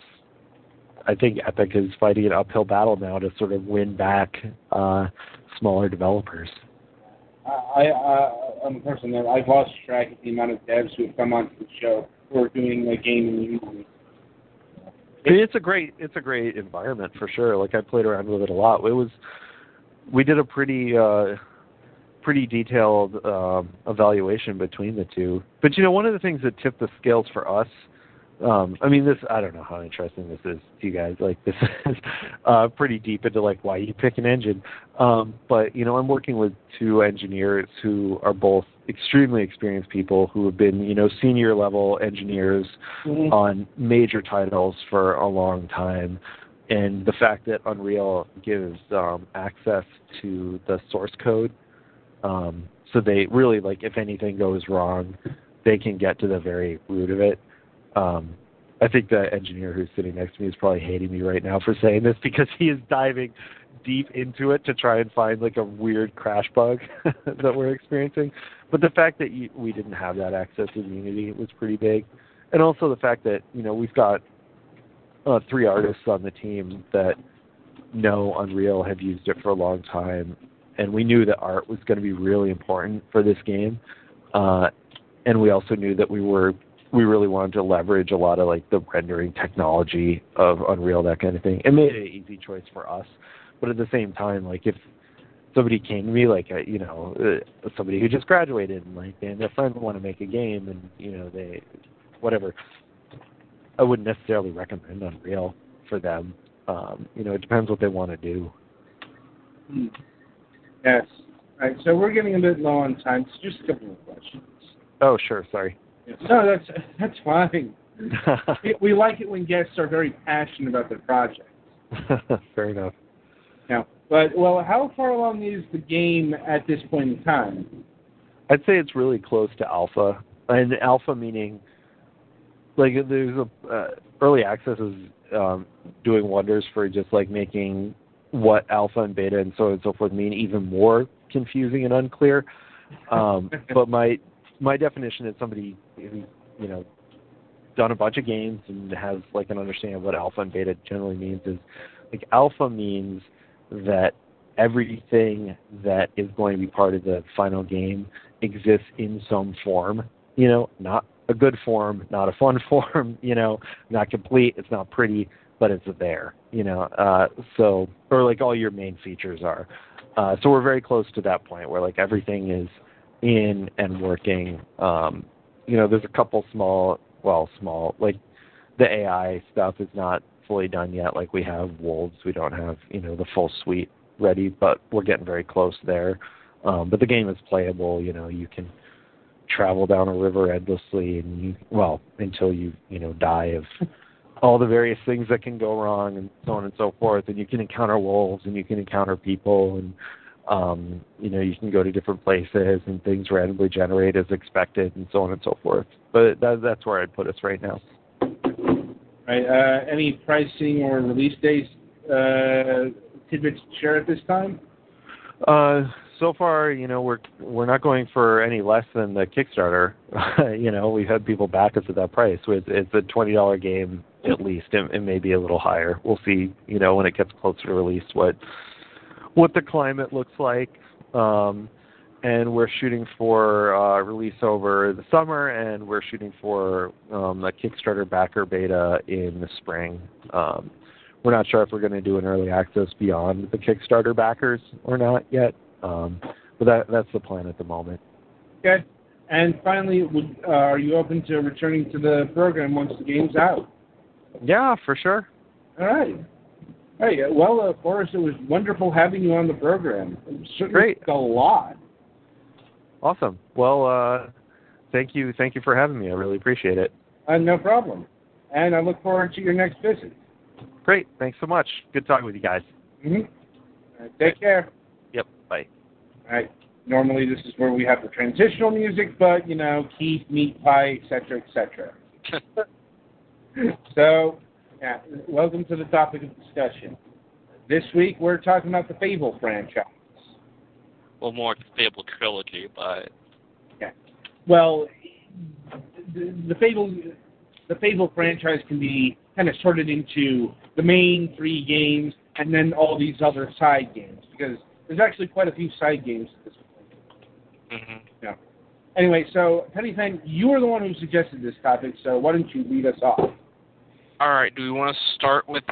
I think Epic is fighting an uphill battle now to sort of win back uh, smaller developers. I, I I'm a person that I've lost track of the amount of devs who have come onto the show who are doing the game in Unity. It's a great it's a great environment for sure. Like I played around with it a lot. It was we did a pretty uh pretty detailed um evaluation between the two. But you know, one of the things that tipped the scales for us um I mean this I don't know how interesting this is to you guys. Like this is uh pretty deep into like why you pick an engine. Um but you know, I'm working with two engineers who are both extremely experienced people who have been, you know, senior level engineers Mhm. on major titles for a long time. And the fact that Unreal gives um, access to the source code, um, so they really like if anything goes wrong, they can get to the very root of it. Um, I think the engineer who's sitting next to me is probably hating me right now for saying this because he is diving deep into it to try and find like a weird crash bug that we're experiencing. But the fact that you, we didn't have that access in Unity was pretty big, and also the fact that you know we've got uh, three artists on the team that know Unreal, have used it for a long time, and we knew that art was going to be really important for this game. Uh, and we also knew that we were we really wanted to leverage a lot of like the rendering technology of Unreal, that kind of thing. It made it an easy choice for us, but at the same time, like if somebody came to me, like uh, you know, uh, somebody who just graduated and like and their friends want to make a game, and you know they, whatever, I wouldn't necessarily recommend Unreal for them. Um, you know, it depends what they want to do. Hmm. Yes. All right, so we're getting a bit low on time. So just a couple of questions. Oh, sure. Sorry. No, that's that's fine. We- We like it when guests are very passionate about their project. Fair enough. Yeah. But well, how far along is the game at this point in time? I'd say it's really close to alpha, and alpha meaning like there's a uh, early access is um, doing wonders for just like making what alpha and beta and so on and so forth mean even more confusing and unclear. Um, but my my definition is somebody who you know done a bunch of games and has like an understanding of what alpha and beta generally means is like alpha means that everything that is going to be part of the final game exists in some form. You know, not a good form, not a fun form. You know, not complete. It's not pretty, but it's there. You know, uh, so or like all your main features are. Uh, so we're very close to that point where like everything is in and working. Um, you know, there's a couple small, well, small like the AI stuff is not fully done yet. Like we have wolves, we don't have you know the full suite ready, but we're getting very close there. Um, but the game is playable. You know, you can travel down a river endlessly, and you well until you you know die of all the various things that can go wrong, and so on and so forth. And you can encounter wolves, and you can encounter people, and um, you know you can go to different places, and things randomly generate as expected, and so on and so forth. But that, that's where I'd put us right now. Right. Uh, any pricing or release dates uh, tidbits to share at this time? Uh, so far, you know, we're we're not going for any less than the Kickstarter. you know, we've had people back us at that price. It's, it's a twenty dollar game at least. It, it may be a little higher. We'll see. You know, when it gets closer to release, what what the climate looks like. Um, and we're shooting for uh, release over the summer, and we're shooting for um, a Kickstarter backer beta in the spring. Um, we're not sure if we're going to do an early access beyond the Kickstarter backers or not yet, um, but that, that's the plan at the moment. Okay. And finally, would, uh, are you open to returning to the program once the game's out? Yeah, for sure. All right. Hey, well, uh, Forrest, it was wonderful having you on the program. It Great. a lot. Awesome. Well, uh, thank you, thank you for having me. I really appreciate it. Uh, no problem. And I look forward to your next visit. Great. Thanks so much. Good talking with you guys. Mm-hmm. Right, take care. Yep. Bye. All right. Normally, this is where we have the transitional music, but you know, Keith, meat pie, etc., etc. so, yeah. Welcome to the topic of discussion. This week, we're talking about the Fable franchise. Well, more the Fable trilogy, but yeah. Well, the, the Fable, the Fable franchise can be kind of sorted into the main three games and then all these other side games because there's actually quite a few side games at this point. hmm Yeah. Anyway, so Penny Fan, you were the one who suggested this topic, so why don't you lead us off? All right. Do we want to start with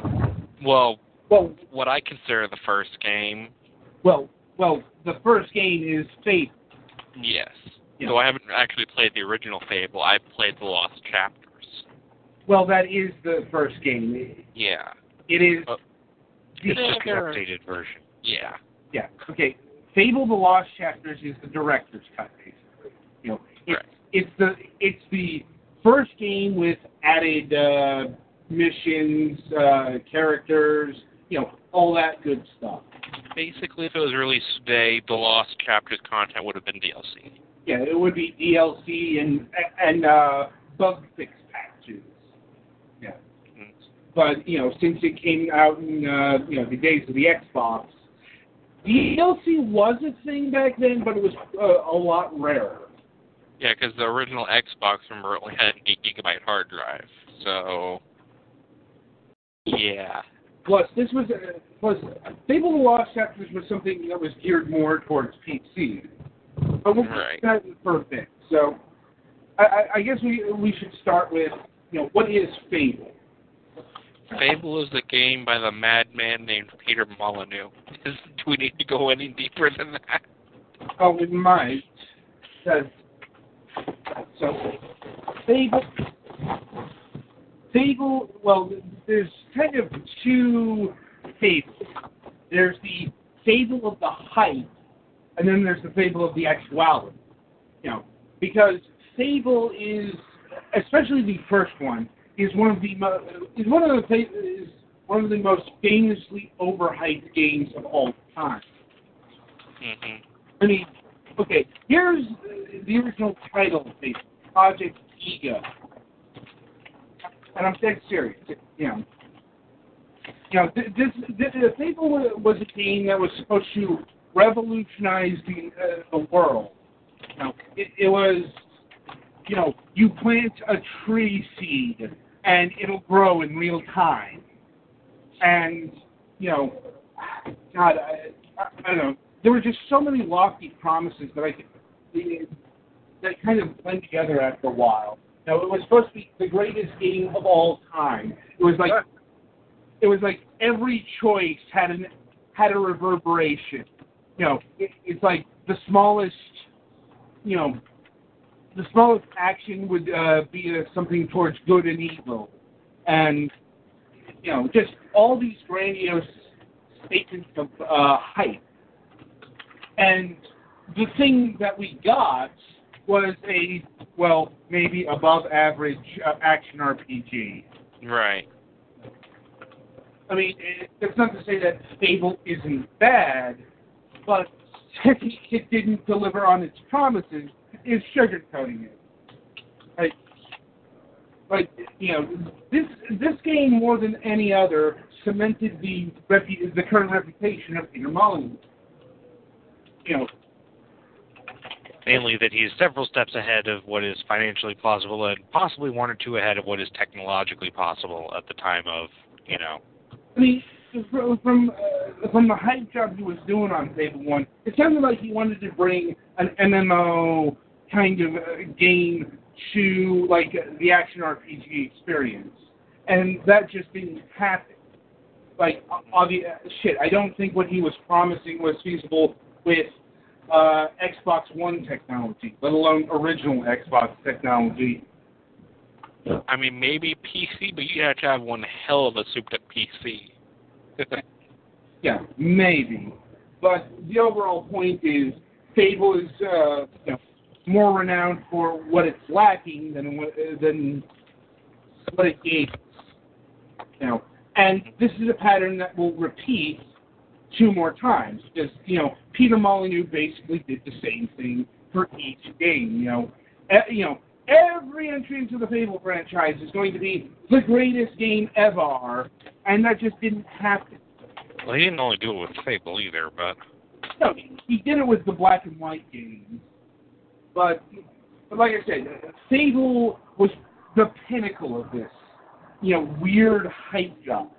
well, Well, what I consider the first game? well, well. The first game is Fate. Yes. Yeah. So I haven't actually played the original Fable. I've played the Lost Chapters. Well, that is the first game. Yeah. It is. Uh, the It's just an updated version. Yeah. Yeah. Okay. Fable: The Lost Chapters is the director's cut, basically. You know, it's, Right. it's the it's the first game with added uh, missions, uh, characters, you know, all that good stuff. Basically, if it was released today, the Lost Chapters content would have been DLC. Yeah, it would be DLC and and uh, bug fix patches. Yeah. Mhm. But you know, since it came out in uh, you know the days of the Xbox, DLC was a thing back then, but it was uh, a lot rarer. Yeah, because the original Xbox, remember, only had an 8 gigabyte hard drive. So, yeah. Plus, this was uh, plus Fable: The Lost Chapters was something that was geared more towards PC. But we'll Right. for a bit. So, I, I, guess we we should start with you know what is Fable. Fable is the game by the madman named Peter Molyneux. Is, do we need to go any deeper than that? Oh, we might. Says so. Fable. Fable. Well, there's kind of two fables. There's the fable of the hype, and then there's the fable of the actuality. You know, because Fable is, especially the first one, is one of the mo- is one of the fa- is one of the most famously overhyped games of all time. hmm I mean, okay, here's the original title of it, Project Ego. And I'm dead serious. You know, you know, th- this, this, this Fable was a game that was supposed to revolutionize the, uh, the world. You know, it, it was, you know, you plant a tree seed and it'll grow in real time. And, you know, God, I, I, I don't know. There were just so many lofty promises that I could, that kind of blend together after a while. Now, it was supposed to be the greatest game of all time. It was like, it was like every choice had an had a reverberation. You know, it, it's like the smallest, you know, the smallest action would uh, be uh, something towards good and evil, and you know, just all these grandiose statements of uh, hype. And the thing that we got was a well, maybe above average uh, action RPG. Right. I mean, it, that's not to say that Fable isn't bad, but it didn't deliver on its promises, is sugarcoating it. Like, like you know, this this game more than any other cemented the repu- the current reputation of Peter Molyneux. You know, Mainly that he's several steps ahead of what is financially plausible and possibly one or two ahead of what is technologically possible at the time of, you know. I mean, fr- from uh, from the hype job he was doing on Fable One, it sounded like he wanted to bring an MMO kind of uh, game to like the action RPG experience, and that just didn't happen. Like, obvious shit, I don't think what he was promising was feasible with uh, Xbox One technology, let alone original Xbox technology. I mean, maybe PC, but you have to have one hell of a souped-up PC. Yeah, maybe. But the overall point is, Fable is uh, you know, more renowned for what it's lacking than what, than what it gave. You know, and this is a pattern that will repeat two more times because you know Peter Molyneux basically did the same thing for each game. You know, E- you know every entry into the Fable franchise is going to be the greatest game ever, and that just didn't happen. Well, he didn't only do it with Fable either, but No, he did it with the black and white games. But, but like I said, Fable was the pinnacle of this, you know, weird hype job.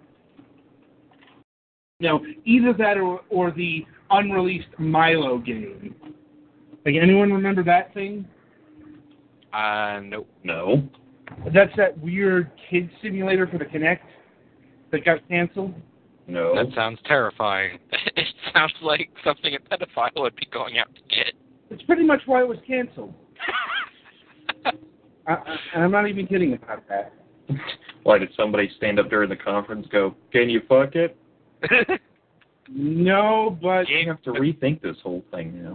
You know, either that or, or the unreleased Milo game. Like, anyone remember that thing? Uh, no. No. That's that weird kid simulator for the Kinect that got canceled. No. that sounds terrifying. it sounds like something a pedophile would be going out to get. It's pretty much why it was canceled. I, I, and I'm not even kidding about that. Why did somebody stand up during the conference go, Can you fuck it? No, but You have to rethink this whole thing now.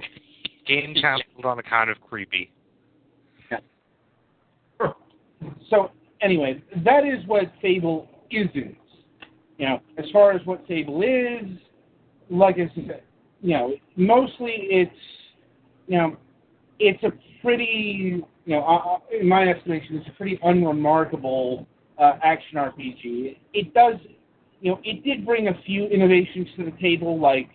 Game canceled on account of creepy. So anyway, that is what Fable isn't. You know, as far as what Fable is, like I said, you know, mostly it's, you know, it's a pretty, you know, uh, uh, in my estimation, it's a pretty unremarkable uh, action RPG. It does, you know, it did bring a few innovations to the table, like,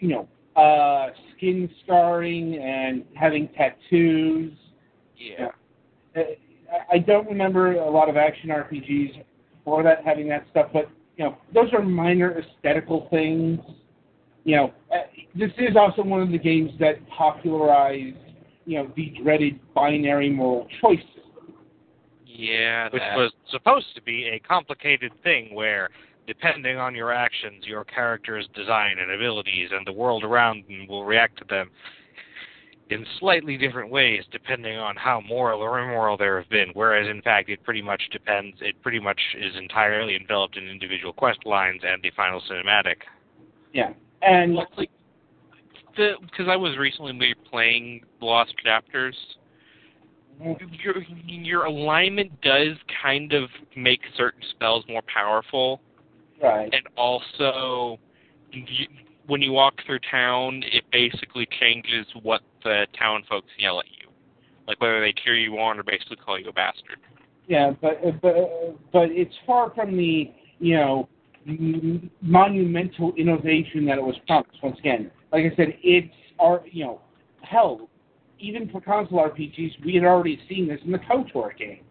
you know, uh, skin scarring and having tattoos. Yeah. Uh, I- I don't remember a lot of action RPGs before that having that stuff, but you know, those are minor aesthetical things. You know, uh, this is also one of the games that popularized, you know, the dreaded binary moral choice system. Yeah, which that. was supposed to be a complicated thing where, depending on your actions, your character's design and abilities and the world around them will react to them in slightly different ways depending on how moral or immoral there have been. Whereas, in fact, it pretty much depends. It pretty much is entirely enveloped in individual quest lines and the final cinematic. Yeah, and Well, like the because I was recently playing Lost Chapters. Your your alignment does kind of make certain spells more powerful, Right. and also you, when you walk through town, it basically changes what the town folks yell at you, like whether they cheer you on or basically call you a bastard. Yeah, but but but it's far from the you know monumental innovation that it was promised. Once again, like I said, it's our you know hell. Even for console RPGs, we had already seen this in the KOTOR games.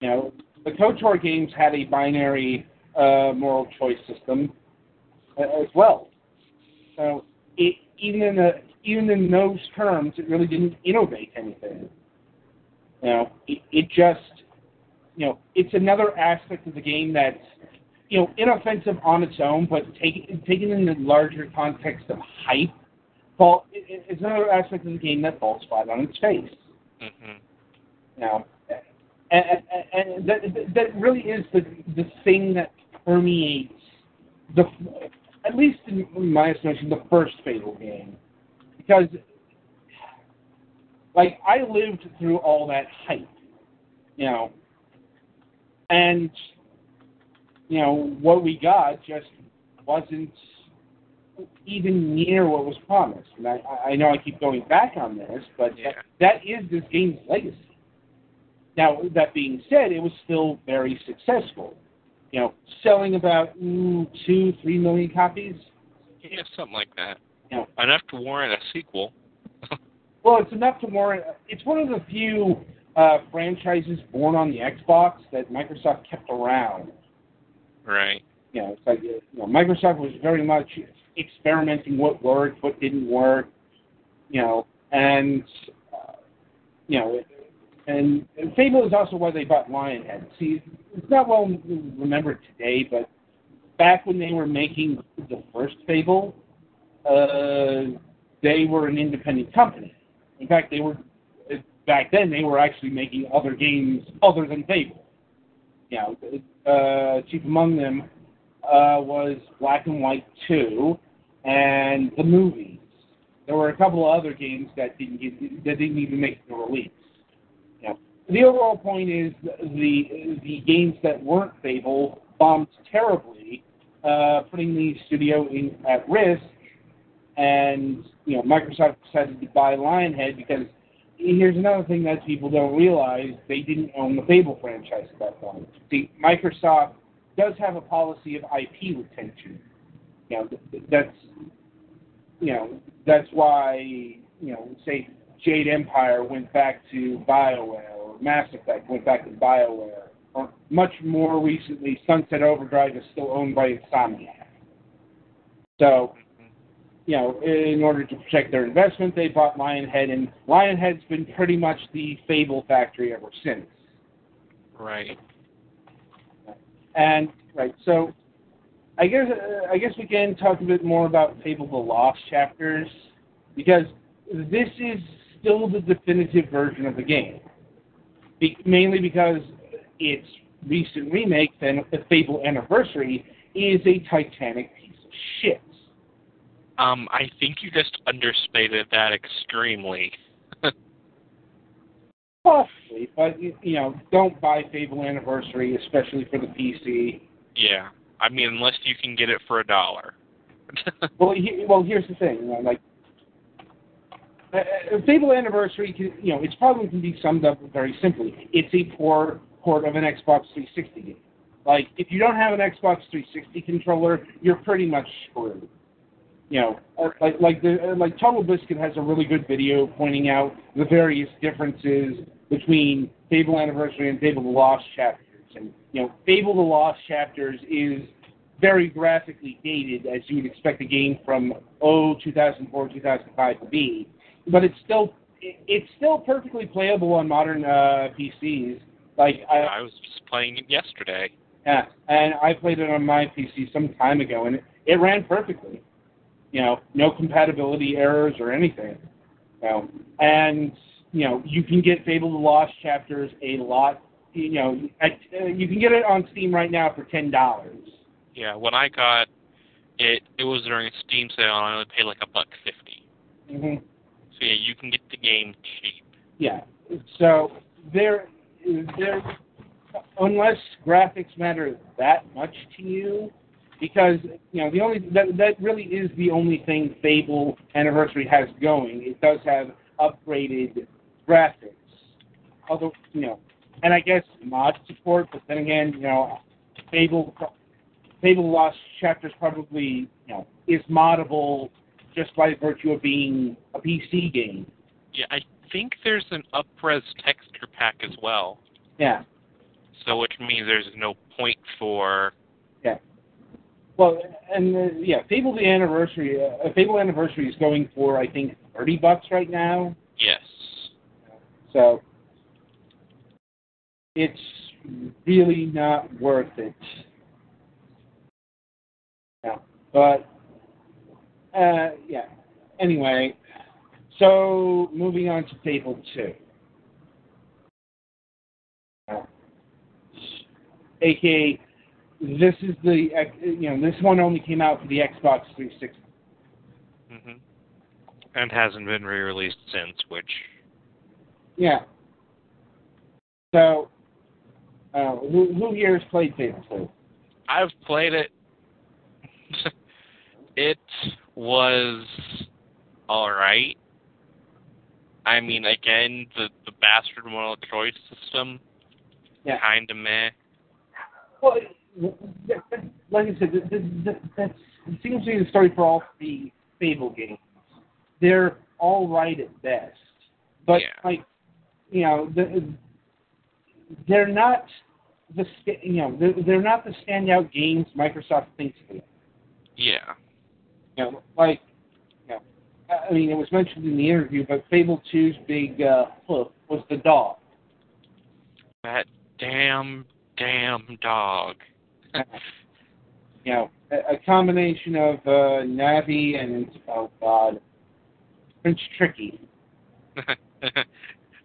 You know, the KOTOR games had a binary uh, moral choice system uh, as well. So it, even in the even in those terms, it really didn't innovate anything. You know, it, it just, you know, it's another aspect of the game that's, you know, inoffensive on its own, but taken taken in the larger context of hype, fall, it, it- it's another aspect of the game that falls flat on its face. hmm You know, and, and, and that, that really is the the thing that permeates the, at least in my estimation, the first Fable game, because like I lived through all that hype, you know, and you know what we got just wasn't even near what was promised. And I, I know I keep going back on this, but Yeah. that, that is this game's legacy. Now, that being said, it was still very successful. You know, selling about ooh, two, three million copies. Yeah, something like that. You know, Enough to warrant a sequel. well, it's enough to warrant. It's one of the few uh, franchises born on the Xbox that Microsoft kept around. Right. You know, it's like you know, Microsoft was very much experimenting what worked, what didn't work. You know, and uh, you know, and, and Fable is also why they bought Lionhead. See, it's not well remembered today, but back when they were making the first Fable, uh, they were an independent company. In fact, they were back then they were actually making other games other than Fable. You know, uh, chief among them uh, was Black and White Two and the movies. There were a couple of other games that didn't get, that didn't even make the release. The overall point is the the games that weren't Fable bombed terribly, uh, putting the studio in at risk. And you know, Microsoft decided to buy Lionhead because here's another thing that people don't realize: they didn't own the Fable franchise at that point. See, Microsoft does have a policy of IP retention. You know, that's you know that's why you know say Jade Empire went back to BioWare Mass Effect went back to BioWare, or much more recently, Sunset Overdrive is still owned by Insomniac. So, you know, in order to protect their investment, they bought Lionhead, and Lionhead's been pretty much the Fable factory ever since. Right. And right, so I guess uh, I guess we can talk a bit more about Fable: The Lost Chapters because this is still the definitive version of the game. Be- mainly because its recent remake, then the Fable Anniversary, is a titanic piece of shit. Um, I think you just understated that extremely. Possibly, but you know, don't buy Fable Anniversary, especially for the PC. Yeah. I mean, unless you can get it for a dollar. Well, he, well, here's the thing. You know, like, uh, uh, Fable Anniversary, can, you know, it's probably can be summed up very simply. It's a poor port of an Xbox 360 game. Like, if you don't have an Xbox 360 controller, you're pretty much screwed. You know, like like the uh, like Total Biscuit has a really good video pointing out the various differences between Fable Anniversary and Fable: The Lost Chapters. And you know, Fable: The Lost Chapters is very graphically dated, as you would expect a game from oh 2004 2005 to be, but it's still it- it's still perfectly playable on modern uh, PCs. Like I, I was just playing it yesterday. yeah, and I played it on my PC some time ago, and it, it ran perfectly. You know, no compatibility errors or anything. You know, and you know you can get Fable: The Lost Chapters a lot. You know, at, uh, you can get it on Steam right now for ten dollars. Yeah, when I got it, it was during a Steam sale, and I only paid like a buck 50 Mm-hmm. So yeah, you can get the game cheap. Yeah. So there, there. unless graphics matter that much to you, because you know the only that that really is the only thing Fable Anniversary has going. It does have upgraded graphics, although you know, and I guess mod support. But then again, you know, Fable Fable Lost Chapters probably you know is moddable just by virtue of being a PC game. Yeah, I think there's an upres texture pack as well. Yeah. So which means there's no point for Yeah. Well, and uh, yeah, Fable the Anniversary, uh, Fable Anniversary is going for I think thirty bucks right now. yes. So it's really not worth it. Yeah, but uh, yeah. Anyway, so moving on to Fable Two. Uh, AKA, this is the you know this one only came out for the Xbox 360. hmm And hasn't been re-released since, which Yeah. So, uh, who, who here has played Fable 2? I've played it. it was all right. I mean, again, the the bastard model choice system, Yeah. kind of meh. Well, like I said, that, that, that, that's, it seems to be the story for all the Fable games. They're all right at best, but Yeah. like, you know, the, they're not the you know they're, they're not the standout games Microsoft thinks they are. Yeah. You know, like, you know, I mean, it was mentioned in the interview, but Fable 2's big uh, hook was the dog. That damn damn dog. you know, a, a combination of uh, Navi and oh god, Prince Tricky.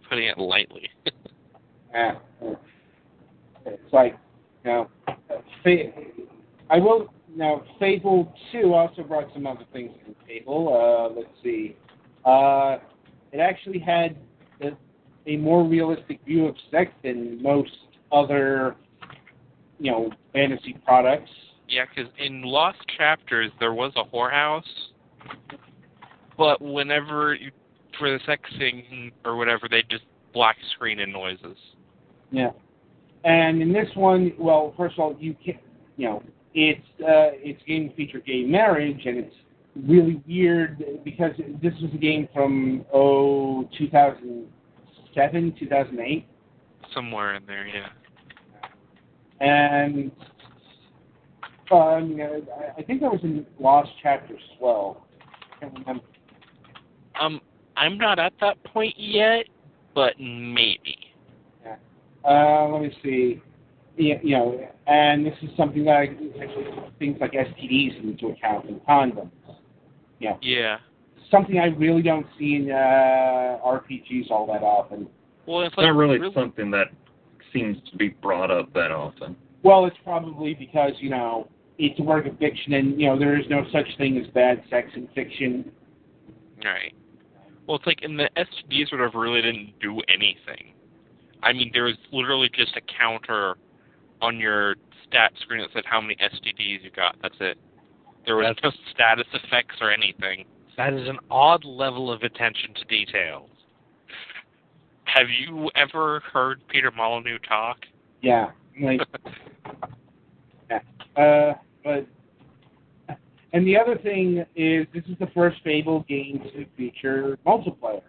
Putting it lightly. Yeah. It's like, you know, I will now. Fable Two also brought some other things to the table. Uh, let's see. Uh, it actually had a, a more realistic view of sex than most other, you know, fantasy products. Yeah, because in Lost Chapters there was a whorehouse, but whenever you, for the sex scene or whatever, they just black screen and noises. Yeah. And in this one, well, first of all, you can't, you know, it's uh, it's a game to feature gay marriage, and it's really weird because this was a game from oh 2007, 2008, Somewhere in there, yeah. and um, I- think that was in Lost Chapter as well. I can't remember. Um, I'm not at that point yet, but maybe. Uh, let me see. Yeah, you know, and this is something that I, actually things like STDs into account and condoms. Yeah, Yeah. something I really don't see in uh, RPGs all that often. Well, it's It's like not really something that seems to be brought up that often. Well, it's probably because you know it's a work of fiction, and you know there is no such thing as bad sex in fiction. Right. Well, it's like in the STDs sort of really didn't do anything. I mean, there was literally just a counter on your stat screen that said how many STDs you got. That's it. There was no status effects or anything. that is an odd level of attention to detail. Have you ever heard Peter Molyneux talk? Yeah, like, yeah. Uh, but and the other thing is this is the first Fable game to feature multiplayer.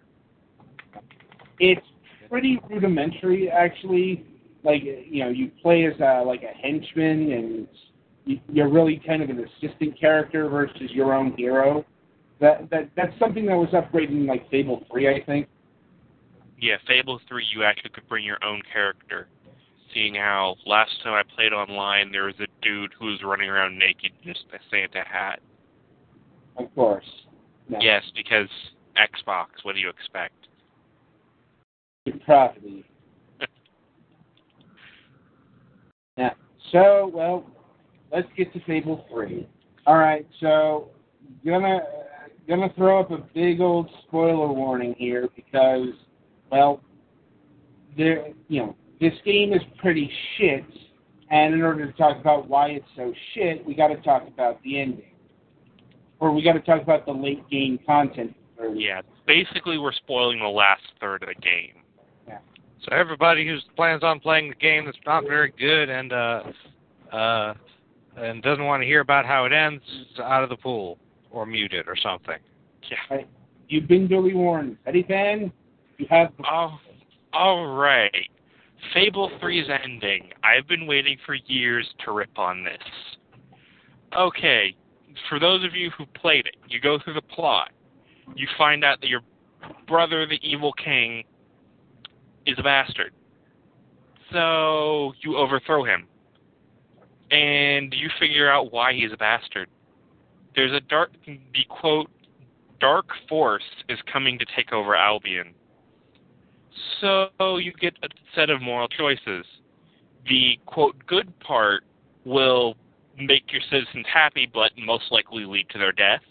It's pretty rudimentary, actually. Like you know, you play as a, like a henchman, and you- you're really kind of an assistant character versus your own hero. That that that's something that was upgraded in like Fable Three, I think. Yeah, Fable 3, you actually could bring your own character. Seeing how last time I played online, there was a dude who was running around naked in just a Santa hat. Of course. Yeah. Yes, because Xbox, what do you expect? Property. Yeah. So, well, let's get to Fable Three. All right. So, gonna gonna throw up a big old spoiler warning here because, well, there, you know, this game is pretty shit, and in order to talk about why it's so shit, we got to talk about the ending, or we got to talk about the late game content. Yeah, basically we're spoiling the last third of the game. So everybody who plans on playing the game that's not very good and uh uh and doesn't want to hear about how it ends is out of the pool or muted or something. Yeah. You've been duly warned. Eddie fan, you have. Oh, all right. Fable 3's ending. I've been waiting for years to rip on this. Okay, for those of you who played it, you go through the plot. You find out that your brother, the evil king, is a bastard. So you overthrow him. And you figure out why he's a bastard. There's a dark, the quote, dark force is coming to take over Albion. So you get a set of moral choices. The quote, good part will make your citizens happy, but most likely lead to their death.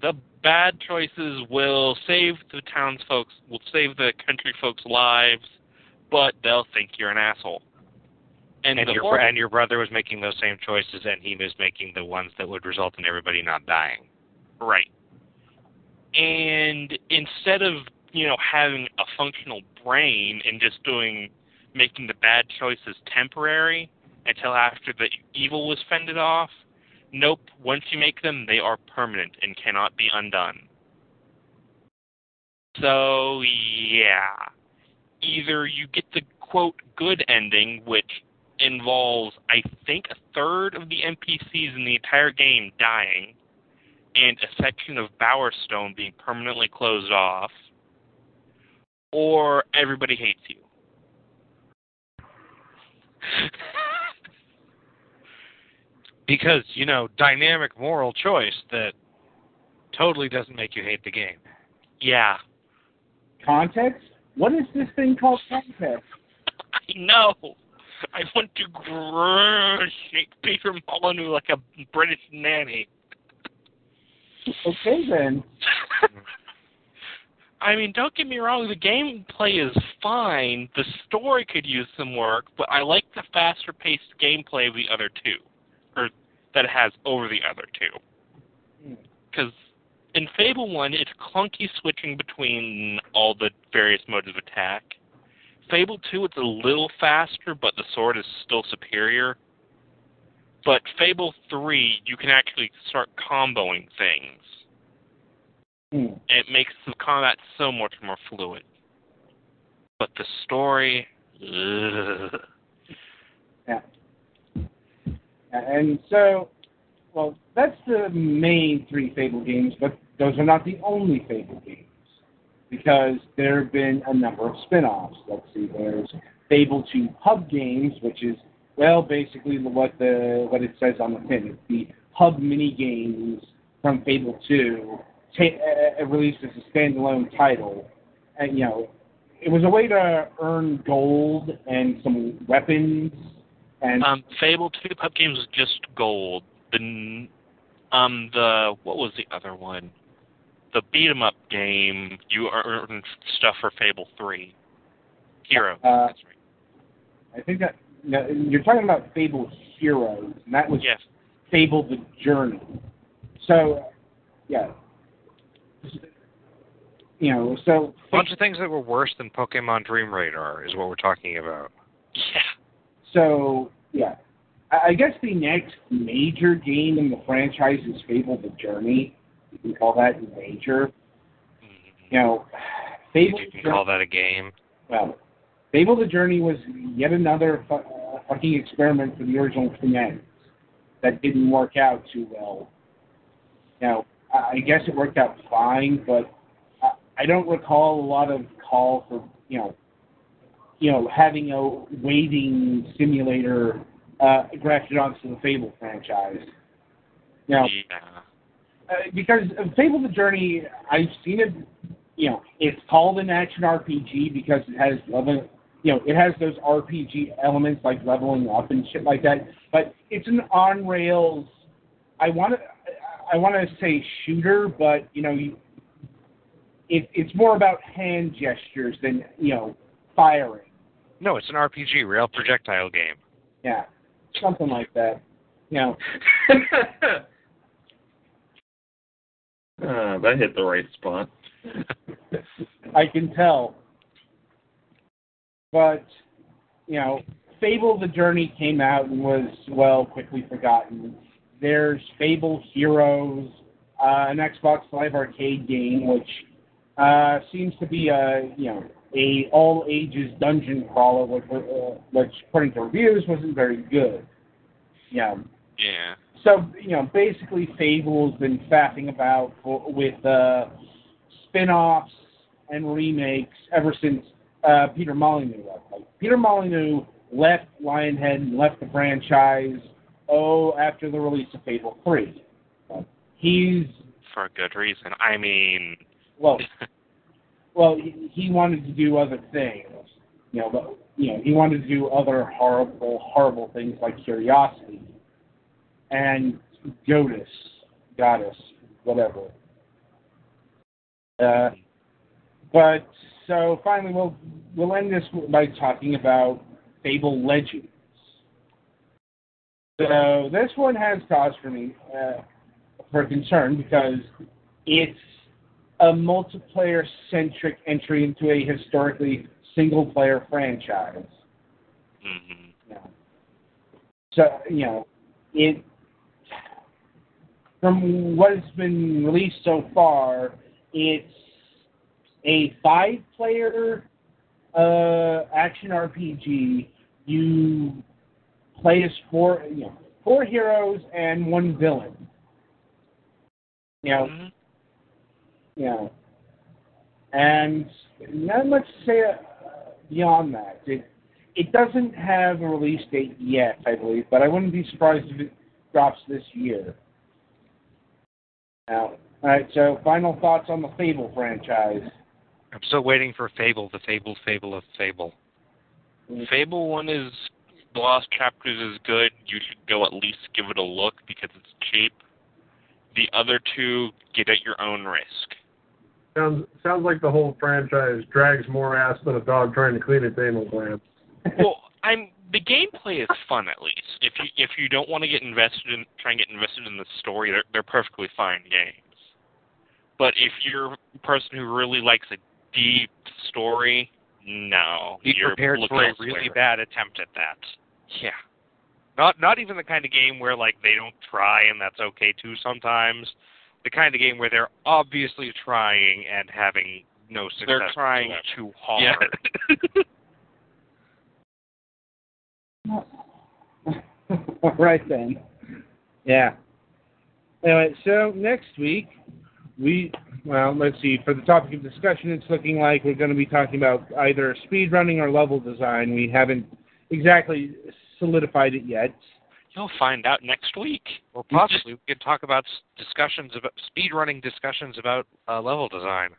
The bad choices will save the townsfolk, will save the country folks' lives, but they'll think you're an asshole. And, And your and your brother was making those same choices, and he was making the ones that would result in everybody not dying. Right. And instead of, you know, having a functional brain and just doing making the bad choices temporary until after the evil was fended off, nope, once you make them, they are permanent and cannot be undone. So, yeah. Either you get the quote good ending, which involves, I think, a third of the NPCs in the entire game dying, and a section of Bowerstone being permanently closed off, or everybody hates you. Because, you know, dynamic moral choice that totally doesn't make you hate the game. Yeah, Context? What is this thing called context? I know. I want to shake Peter Molyneux like a British nanny. Okay then. I mean, don't get me wrong, the gameplay is fine. The story could use some work, but I like the faster paced gameplay of the other two, that it has over the other two. Because in Fable 1, it's clunky switching between all the various modes of attack. Fable 2, it's a little faster, but the sword is still superior. But Fable 3, you can actually start comboing things. Hmm. It makes the combat so much more fluid. But the story, ugh. Yeah. And so, well, that's the main three Fable games, but those are not the only Fable games. Because there have been a number of spin offs. Let's see, there's Fable 2 Pub Games, which is, well, basically what the what it says on the tin. It's the Pub mini games from Fable 2, ta- uh, released as a standalone title. And, you know, it was a way to earn gold and some weapons. And Um, Fable 2 Pub Games was just gold. The um the what was the other one? The beat 'em up game. You earn stuff for Fable 3. Hero. Uh, That's right. I think that no, you're talking about Fable Heroes, and that was Yes. Fable the Journey. So, yeah, you know, so A bunch of things that were worse than Pokemon Dream Radar is what we're talking about. Yeah. So yeah, I, I guess the next major game in the franchise is Fable the Journey. You can call that major. You know, Fable. You can call that a game. Well, Fable the Journey was yet another fu- uh, fucking experiment for the original Kinect that didn't work out too well. Now, I I guess it worked out fine, but I, I don't recall a lot of call for you know, you know, having a waiting simulator uh, grafted onto the Fable franchise. Now, Yeah. uh, because Fable the Journey, I've seen it. You know, it's called an action RPG because it has level. You know, it has those RPG elements like leveling up and shit like that. But it's an on rails. I want to. I want to say shooter, but you know, you, it, it's more about hand gestures than you know firing. No, it's an RPG, rail projectile game. Yeah, something like that. You know, Uh, that hit the right spot. I can tell. But, you know, Fable the Journey came out and was, well, quickly forgotten. There's Fable Heroes, uh, an Xbox Live Arcade game, which uh, seems to be a, you know, a all ages dungeon crawler, which, uh, which according to reviews wasn't very good. Yeah. Yeah. So, you know, basically Fable's been faffing about for, with uh, spin-offs and remakes ever since uh, Peter Molyneux left. Like, Peter Molyneux left Lionhead and left the franchise, oh, after the release of Fable 3. Uh, he's, For a good reason. I mean, well, well, he, he wanted to do other things. You know, but, you know, he wanted to do other horrible, horrible things like Curiosity and Godus, Godus, whatever. Uh, but so finally, we'll we'll end this by talking about Fable Legends. So this one has cause for me uh, for concern because it's a multiplayer-centric entry into a historically single-player franchise. hmm You know. So you know, it from what has been released so far, it's a five-player uh, action RPG. You play as four, you know, four heroes and one villain. You know, Mhm. Know, and not much to say uh, beyond that. It it doesn't have a release date yet, I believe, but I wouldn't be surprised if it drops this year. Now, all right. So, final thoughts on the Fable franchise. I'm still waiting for Fable, the Fable, Fable of Fable. Fable 1 is. The Lost Chapters is good. You should go at least give it a look because it's cheap. The other two, get at your own risk. Sounds sounds like the whole franchise drags more ass than a dog trying to clean its anal glands. well, I'm the gameplay is fun at least. If you if you don't want to get invested in try and get invested in the story, they're they're perfectly fine games. But if you're a person who really likes a deep story, no, Be you're prepared look for a elsewhere. really bad attempt at that. Yeah, Not not even the kind of game where like they don't try and that's okay too sometimes. The kind of game where they're obviously trying and having no success. they're trying whatsoever. too hard. All right then. Yeah. Anyway, so next week we well, let's see. For the topic of discussion, it's looking like we're going to be talking about either speed running or level design. We haven't exactly solidified it yet. You'll find out next week. Or possibly we could talk about discussions about speedrunning discussions about uh, level design.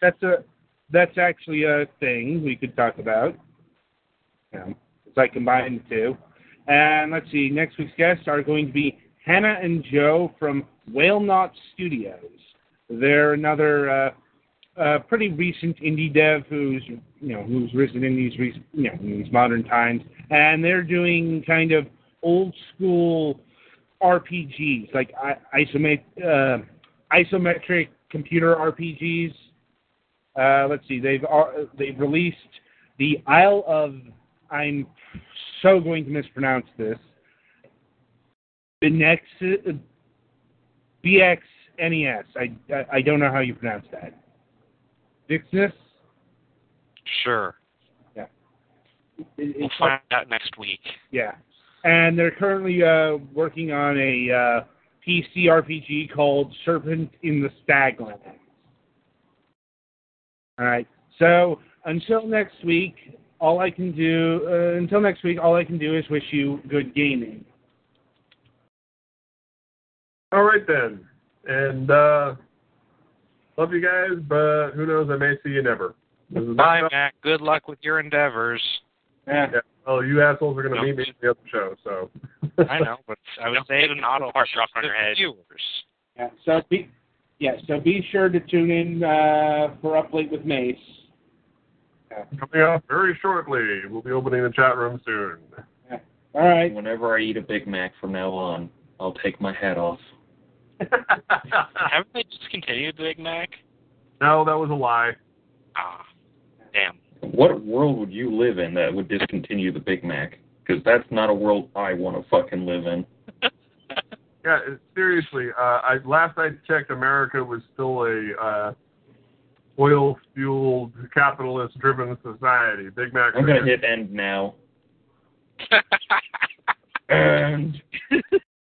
That's a that's actually a thing we could talk about. Yeah, it's like combine the two. And let's see, next week's guests are going to be Hannah and Joe from Whalenought Studios. They're another uh, uh, pretty recent indie dev who's you know who's risen in these rec- you know in these modern times, and they're doing kind of old school RPGs like I- isomet- uh, isometric computer RPGs. Uh, let's see, they've uh, they've released the Isle of I'm so going to mispronounce this. Benex BXNES. I, I I don't know how you pronounce that. Vixnus. Sure. It- We'll find out next week. yeah, and they're currently uh, working on a uh, PC RPG called Serpent in the Staglands. All right. So until next week, all I can do uh, until next week, all I can do is wish you good gaming. All right then, and uh, love you guys, but who knows? I may see you never. Bye, Matt. Good luck with your endeavors. Yeah. Yeah, well, you assholes are going to Nope. meet me at the other show, so. I know, but I was Don't saying an auto part dropped on your head. Viewers. Yeah. So be yeah. So be sure to tune in uh, for Up Late with Mace. Coming up very shortly. We'll be opening the chat room soon. All right. Whenever I eat a Big Mac from now on, I'll take my hat off. Haven't they discontinued the Big Mac? no, that was a lie. Ah, damn. What world would you live in that would discontinue the Big Mac? Because that's not a world I want to fucking live in. Yeah, seriously. Uh, I last I checked, America was still a uh, oil-fueled, capitalist-driven society. Big Mac. I'm gonna hit end now. And